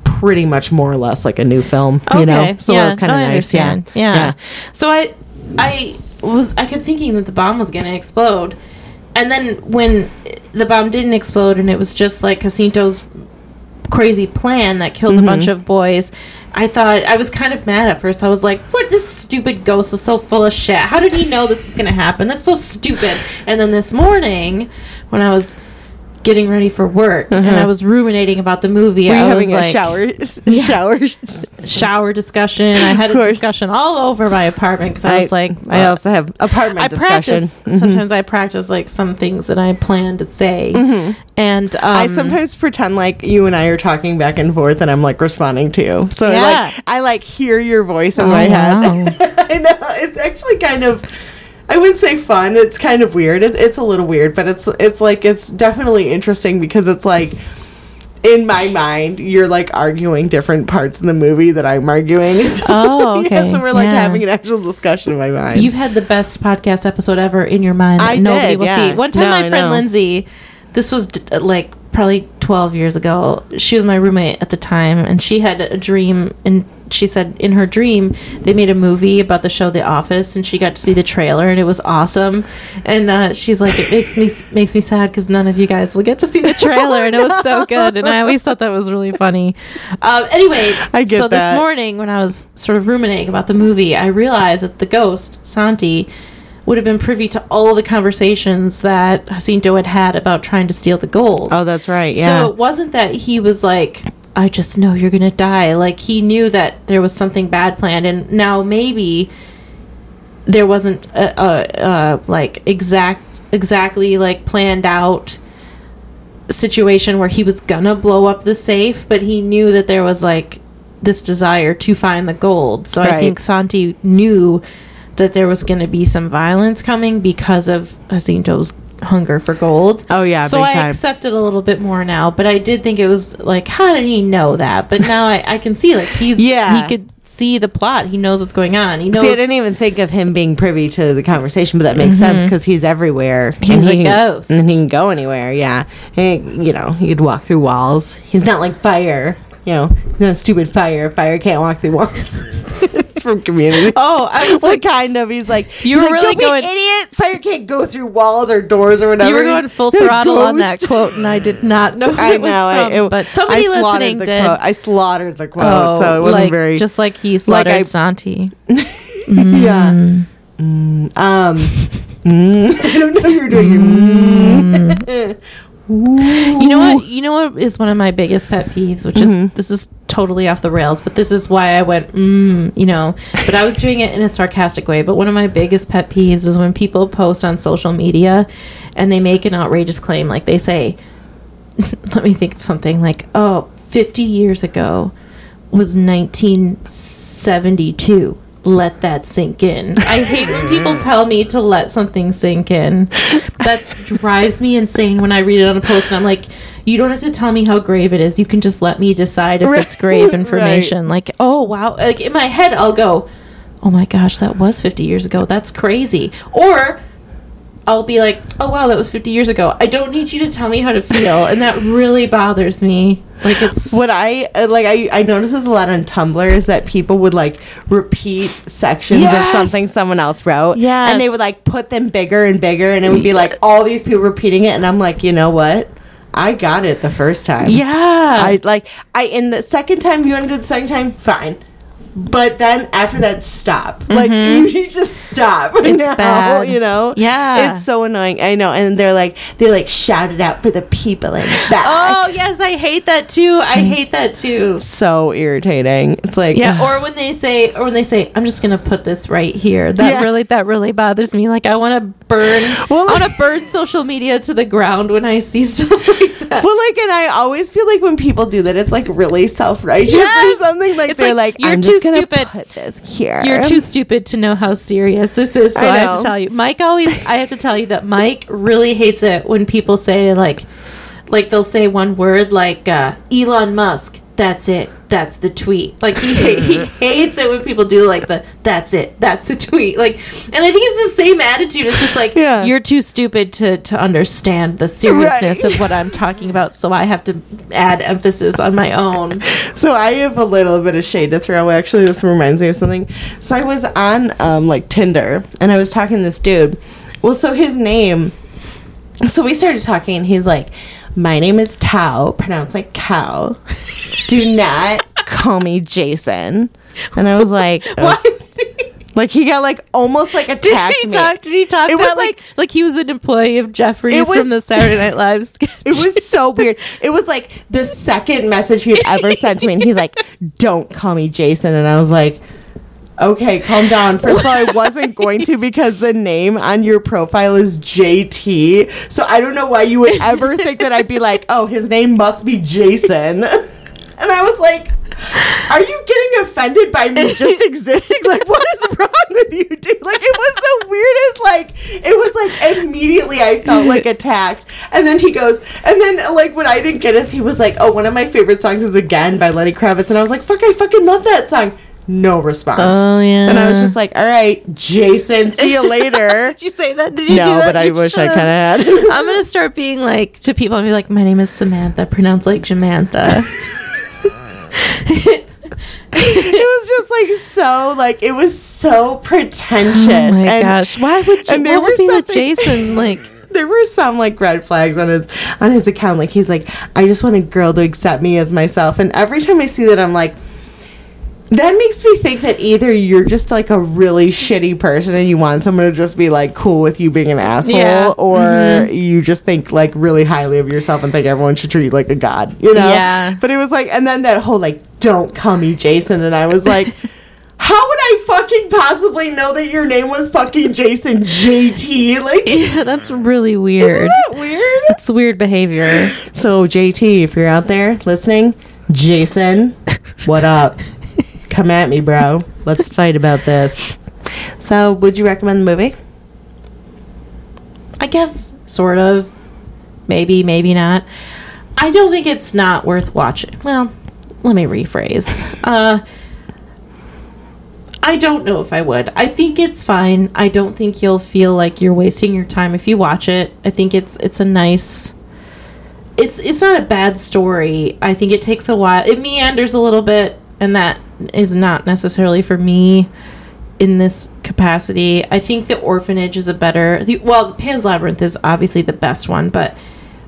pretty much more or less like a new film, you know. So yeah. that was kind of no, nice. Yeah. understand. Yeah. So I, I was, I kept thinking that the bomb was going to explode, and then when the bomb didn't explode and it was just like Jacinto's crazy plan that killed Mm-hmm. a bunch of boys. I thought I was kind of mad at first. I was like, "What? This stupid ghost is so full of shit. How did he know this was going to happen? That's so stupid." And then this morning, when I was getting ready for work and I was ruminating about the movie, Uh-huh. Were I having was a like, shower? Shower. shower discussion. I had a discussion all over my apartment because I was like, I also have apartment I discussion. Mm-hmm. practice. Sometimes I practice like some things that I plan to say, and um, I sometimes pretend like you and I are talking back and forth, and I'm like responding to you. So Yeah. like I like hear your voice in Oh, my head. wow. I know it's actually kind of. I would say fun. It's kind of weird. It's, it's a little weird, but it's it's like it's definitely interesting because it's like in my mind you're like arguing different parts in the movie that I'm arguing. So, Oh, yeah, okay. so we're like Yeah. having an actual discussion in my mind. You've had the best podcast episode ever in your mind I nobody did, will yeah. see. One time, No, my friend. Lindsay, this was d- like probably 12 years ago. She was my roommate at the time, and she had a dream. And she said in her dream, they made a movie about the show The Office, and she got to see the trailer, and it was awesome. And uh, she's like, it makes me makes me sad because none of you guys will get to see the trailer, and it was so good. And I always thought that was really funny. Um, anyway, I get so that. this morning when I was sort of ruminating about the movie, I realized that the ghost Santi would have been privy to all the conversations that Jacinto had had about trying to steal the gold. oh, that's right. Yeah. So it wasn't that he was like, I just know you're going to die. Like he knew that there was something bad planned. And now maybe there wasn't a, a, a like exact, exactly like planned out situation where he was gonna blow up the safe, but he knew that there was like this desire to find the gold. So I think Santi knew that there was going to be some violence coming because of Jacinto's hunger for gold. Oh, yeah, so I time. accept it a little bit more now. But I did think it was like, how did he know that? But now I, I can see like he's Yeah. he could see the plot. He knows what's going on. He knows. See, I didn't even think of him being privy to the conversation, but that makes sense because he's everywhere. Mm-hmm. He's a he ghost. and he can go anywhere. Yeah, And, you know, he could walk through walls. He's not like fire. You know, he's not stupid fire. Fire can't walk through walls. it's from Community. Oh, I was like, kind of. He's like, You were like, really "Don't going- an idiot. Fire can't go through walls or doors or whatever. you were going full throttle on that quote, and I did not know. I it was know. I, from, it- but somebody I listening the did. Quote. I slaughtered the quote, Oh, so it wasn't like, very. just like he slaughtered I- Santi. Yeah. Mm, um. mm, I don't know. You're doing. Mm. You know what? You know what is one of my biggest pet peeves, which is this is totally off the rails, but this is why I went, mm, you know. But I was doing it in a sarcastic way. But one of my biggest pet peeves is when people post on social media and they make an outrageous claim, like they say, let me think of something like, oh, 50 years ago was 1972. Let that sink in. I hate when people tell me to let something sink in. That drives me insane when I read it on a post and I'm like, you don't have to tell me how grave it is. You can just let me decide if it's grave Right. information. Like, oh, wow. Like in my head, I'll go, oh my gosh, that was 50 years ago. That's crazy. Or I'll be like, oh wow, that was 50 years ago. I don't need you to tell me how to feel. And that really bothers me. Like it's. What I uh, like, I I notice this a lot on Tumblr is that people would like repeat sections Yes! of something someone else wrote, Yeah, and they would like put them bigger and bigger, and it would be like all these people repeating it, and I'm like, you know what? I got it the first time. Yeah. I like I in the second time you want to do the second time, fine. But then after that, stop. Like you need to stop. Mm-hmm. It's now, bad. You know. Yeah. It's so annoying. I know. And they're like they like shout it out for the people in back. oh, yes, I hate that too. I hate that too. so irritating. It's like Yeah, or when they say, or when they say, "I'm just gonna put this right here," that Yeah. really, that really bothers me. Like, I want to burn, Well- I want to burn social media to the ground when I see stuff like that. Well, like, and I always feel like when people do that, it's like really self righteous Yes! or something. Like It's they're like, like, "You're I'm too stupid. put this here. You're too stupid to know how serious this is, so I I, have to tell you. Mike always, I have to tell you that Mike really hates it when people say like, like they'll say one word like uh, Elon Musk. That's it. That's the tweet. Like he he hates it when people do like the that's it. That's the tweet. Like, and I think it's the same attitude. It's just like Yeah. you're too stupid to to understand the seriousness Right. of what I'm talking about. So I have to add emphasis on my own. So I have a little bit of shade to throw. Actually, this reminds me of something. So I was on um, like Tinder, and I was talking to this dude. Well, so his name. So we started talking, and he's like, "My name is Tao, pronounced like cow. Do not call me Jason." And I was like, What? Uh, like he got like almost like a Did he me. talk? Did he talk It was about like like he was an employee of Jeffrey's It was- from the Saturday Night Live sketch? It was so weird. It was like the second message he had ever sent to me, and he's like, "Don't call me Jason," and I was like. Okay, calm down. First of all, I wasn't going to because the name on your profile is JT. So I don't know why you would ever think that I'd be like, oh, his name must be Jason. And I was like, Are you getting offended by me just existing? Like, what is wrong with you, dude? Like, it was the weirdest. Like, it was like immediately I felt like attacked, and then he goes, and then like what I didn't get is he was like, "Oh, one of my favorite songs is Again by Lenny Kravitz," and I was like, "Fuck, I fucking love that song." No response. Oh, yeah. And I was just like, "All right, Jason, see you later." Did you say that? Did you do no, that? but I wish I kind of had. I'm gonna start being like to people and be like, my name is Samantha, pronounced like Jamantha. it was just like so like it was so pretentious. oh my and gosh, why would you? and there were be the Jason like? there were some like red flags on his on his account. Like he's like, I just want a girl to accept me as myself. And every time I see that, I'm like. That makes me think that either you're just like a really shitty person and you want someone to just be like cool with you being an asshole, Yeah. or mm-hmm. you just think like really highly of yourself and think everyone should treat you like a god, you know? Yeah. But it was like, and then that whole like, don't call me Jason, and I was like, how would I fucking possibly know that your name was fucking Jason JT? Like, Yeah, that's really weird. isn't that weird? That's weird behavior. So, JT, if you're out there listening, Jason, what up? Come at me, bro. Let's fight about this. So, would you recommend the movie? I guess sort of. Maybe, maybe not. I don't think it's not worth watching. Well, let me rephrase. Uh I don't know if I would. I think it's fine. I don't think you'll feel like you're wasting your time if you watch it. I think it's it's a nice it's it's not a bad story. I think it takes a while. It meanders a little bit and that is not necessarily for me in this capacity. I think the orphanage is a better the well, the Pan's Labyrinth is obviously the best one, but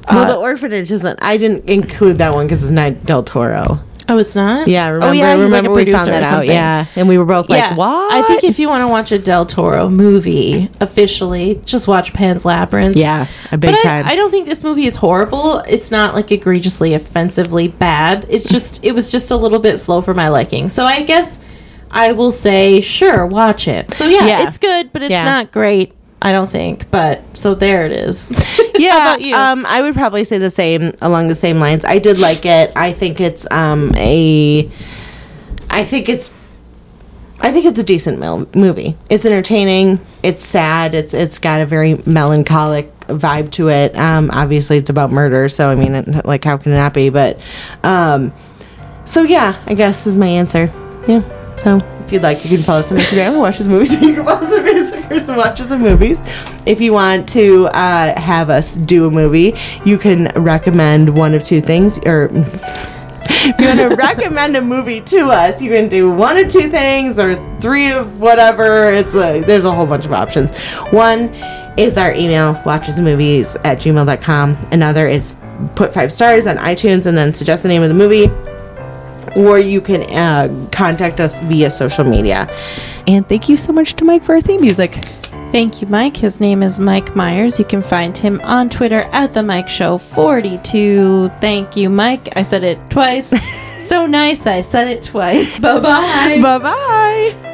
well, uh, the orphanage isn't. I didn't include that one because it's not Del Toro. Oh, it's not. Yeah, oh, remember? Oh, yeah, like remember a we found that out. Yeah, and we were both like, yeah. "What?" I think if you want to watch a Del Toro movie officially, just watch Pan's Labyrinth. yeah, a big But time. I, I don't think this movie is horrible. It's not like egregiously offensively bad. It's hmm. just it was just a little bit slow for my liking. So I guess I will say sure, watch it. So yeah, Yeah. it's good, but it's Yeah. not great. I don't think. But so there it is. yeah, How about you? Um, I would probably say the same along the same lines. I did like it. I think it's um a. I think it's. I think it's a decent mil- movie. It's entertaining. It's sad. It's it's got a very melancholic vibe to it. Um, obviously, it's about murder, so I mean, it, like, how can it not be? But, um, so yeah, I guess is my answer. Yeah. So if you'd like, you can follow us on Instagram and watches movies. you can follow us on Facebook and watches some movies. If you want to uh, have us do a movie, you can recommend one of two things, or if you want to recommend a movie to us, you can do one of two things or three of whatever. It's a, there's a whole bunch of options. One is our email, watchesmovies at gmail.com. Another is put five stars on iTunes and then suggest the name of the movie. Or you can uh, contact us via social media. And thank you so much to Mike for our theme music. Thank you, Mike. His name is Mike Myers. You can find him on Twitter at the Mike Show 42. Thank you, Mike. I said it twice. so nice. I said it twice. Bye bye. Bye bye.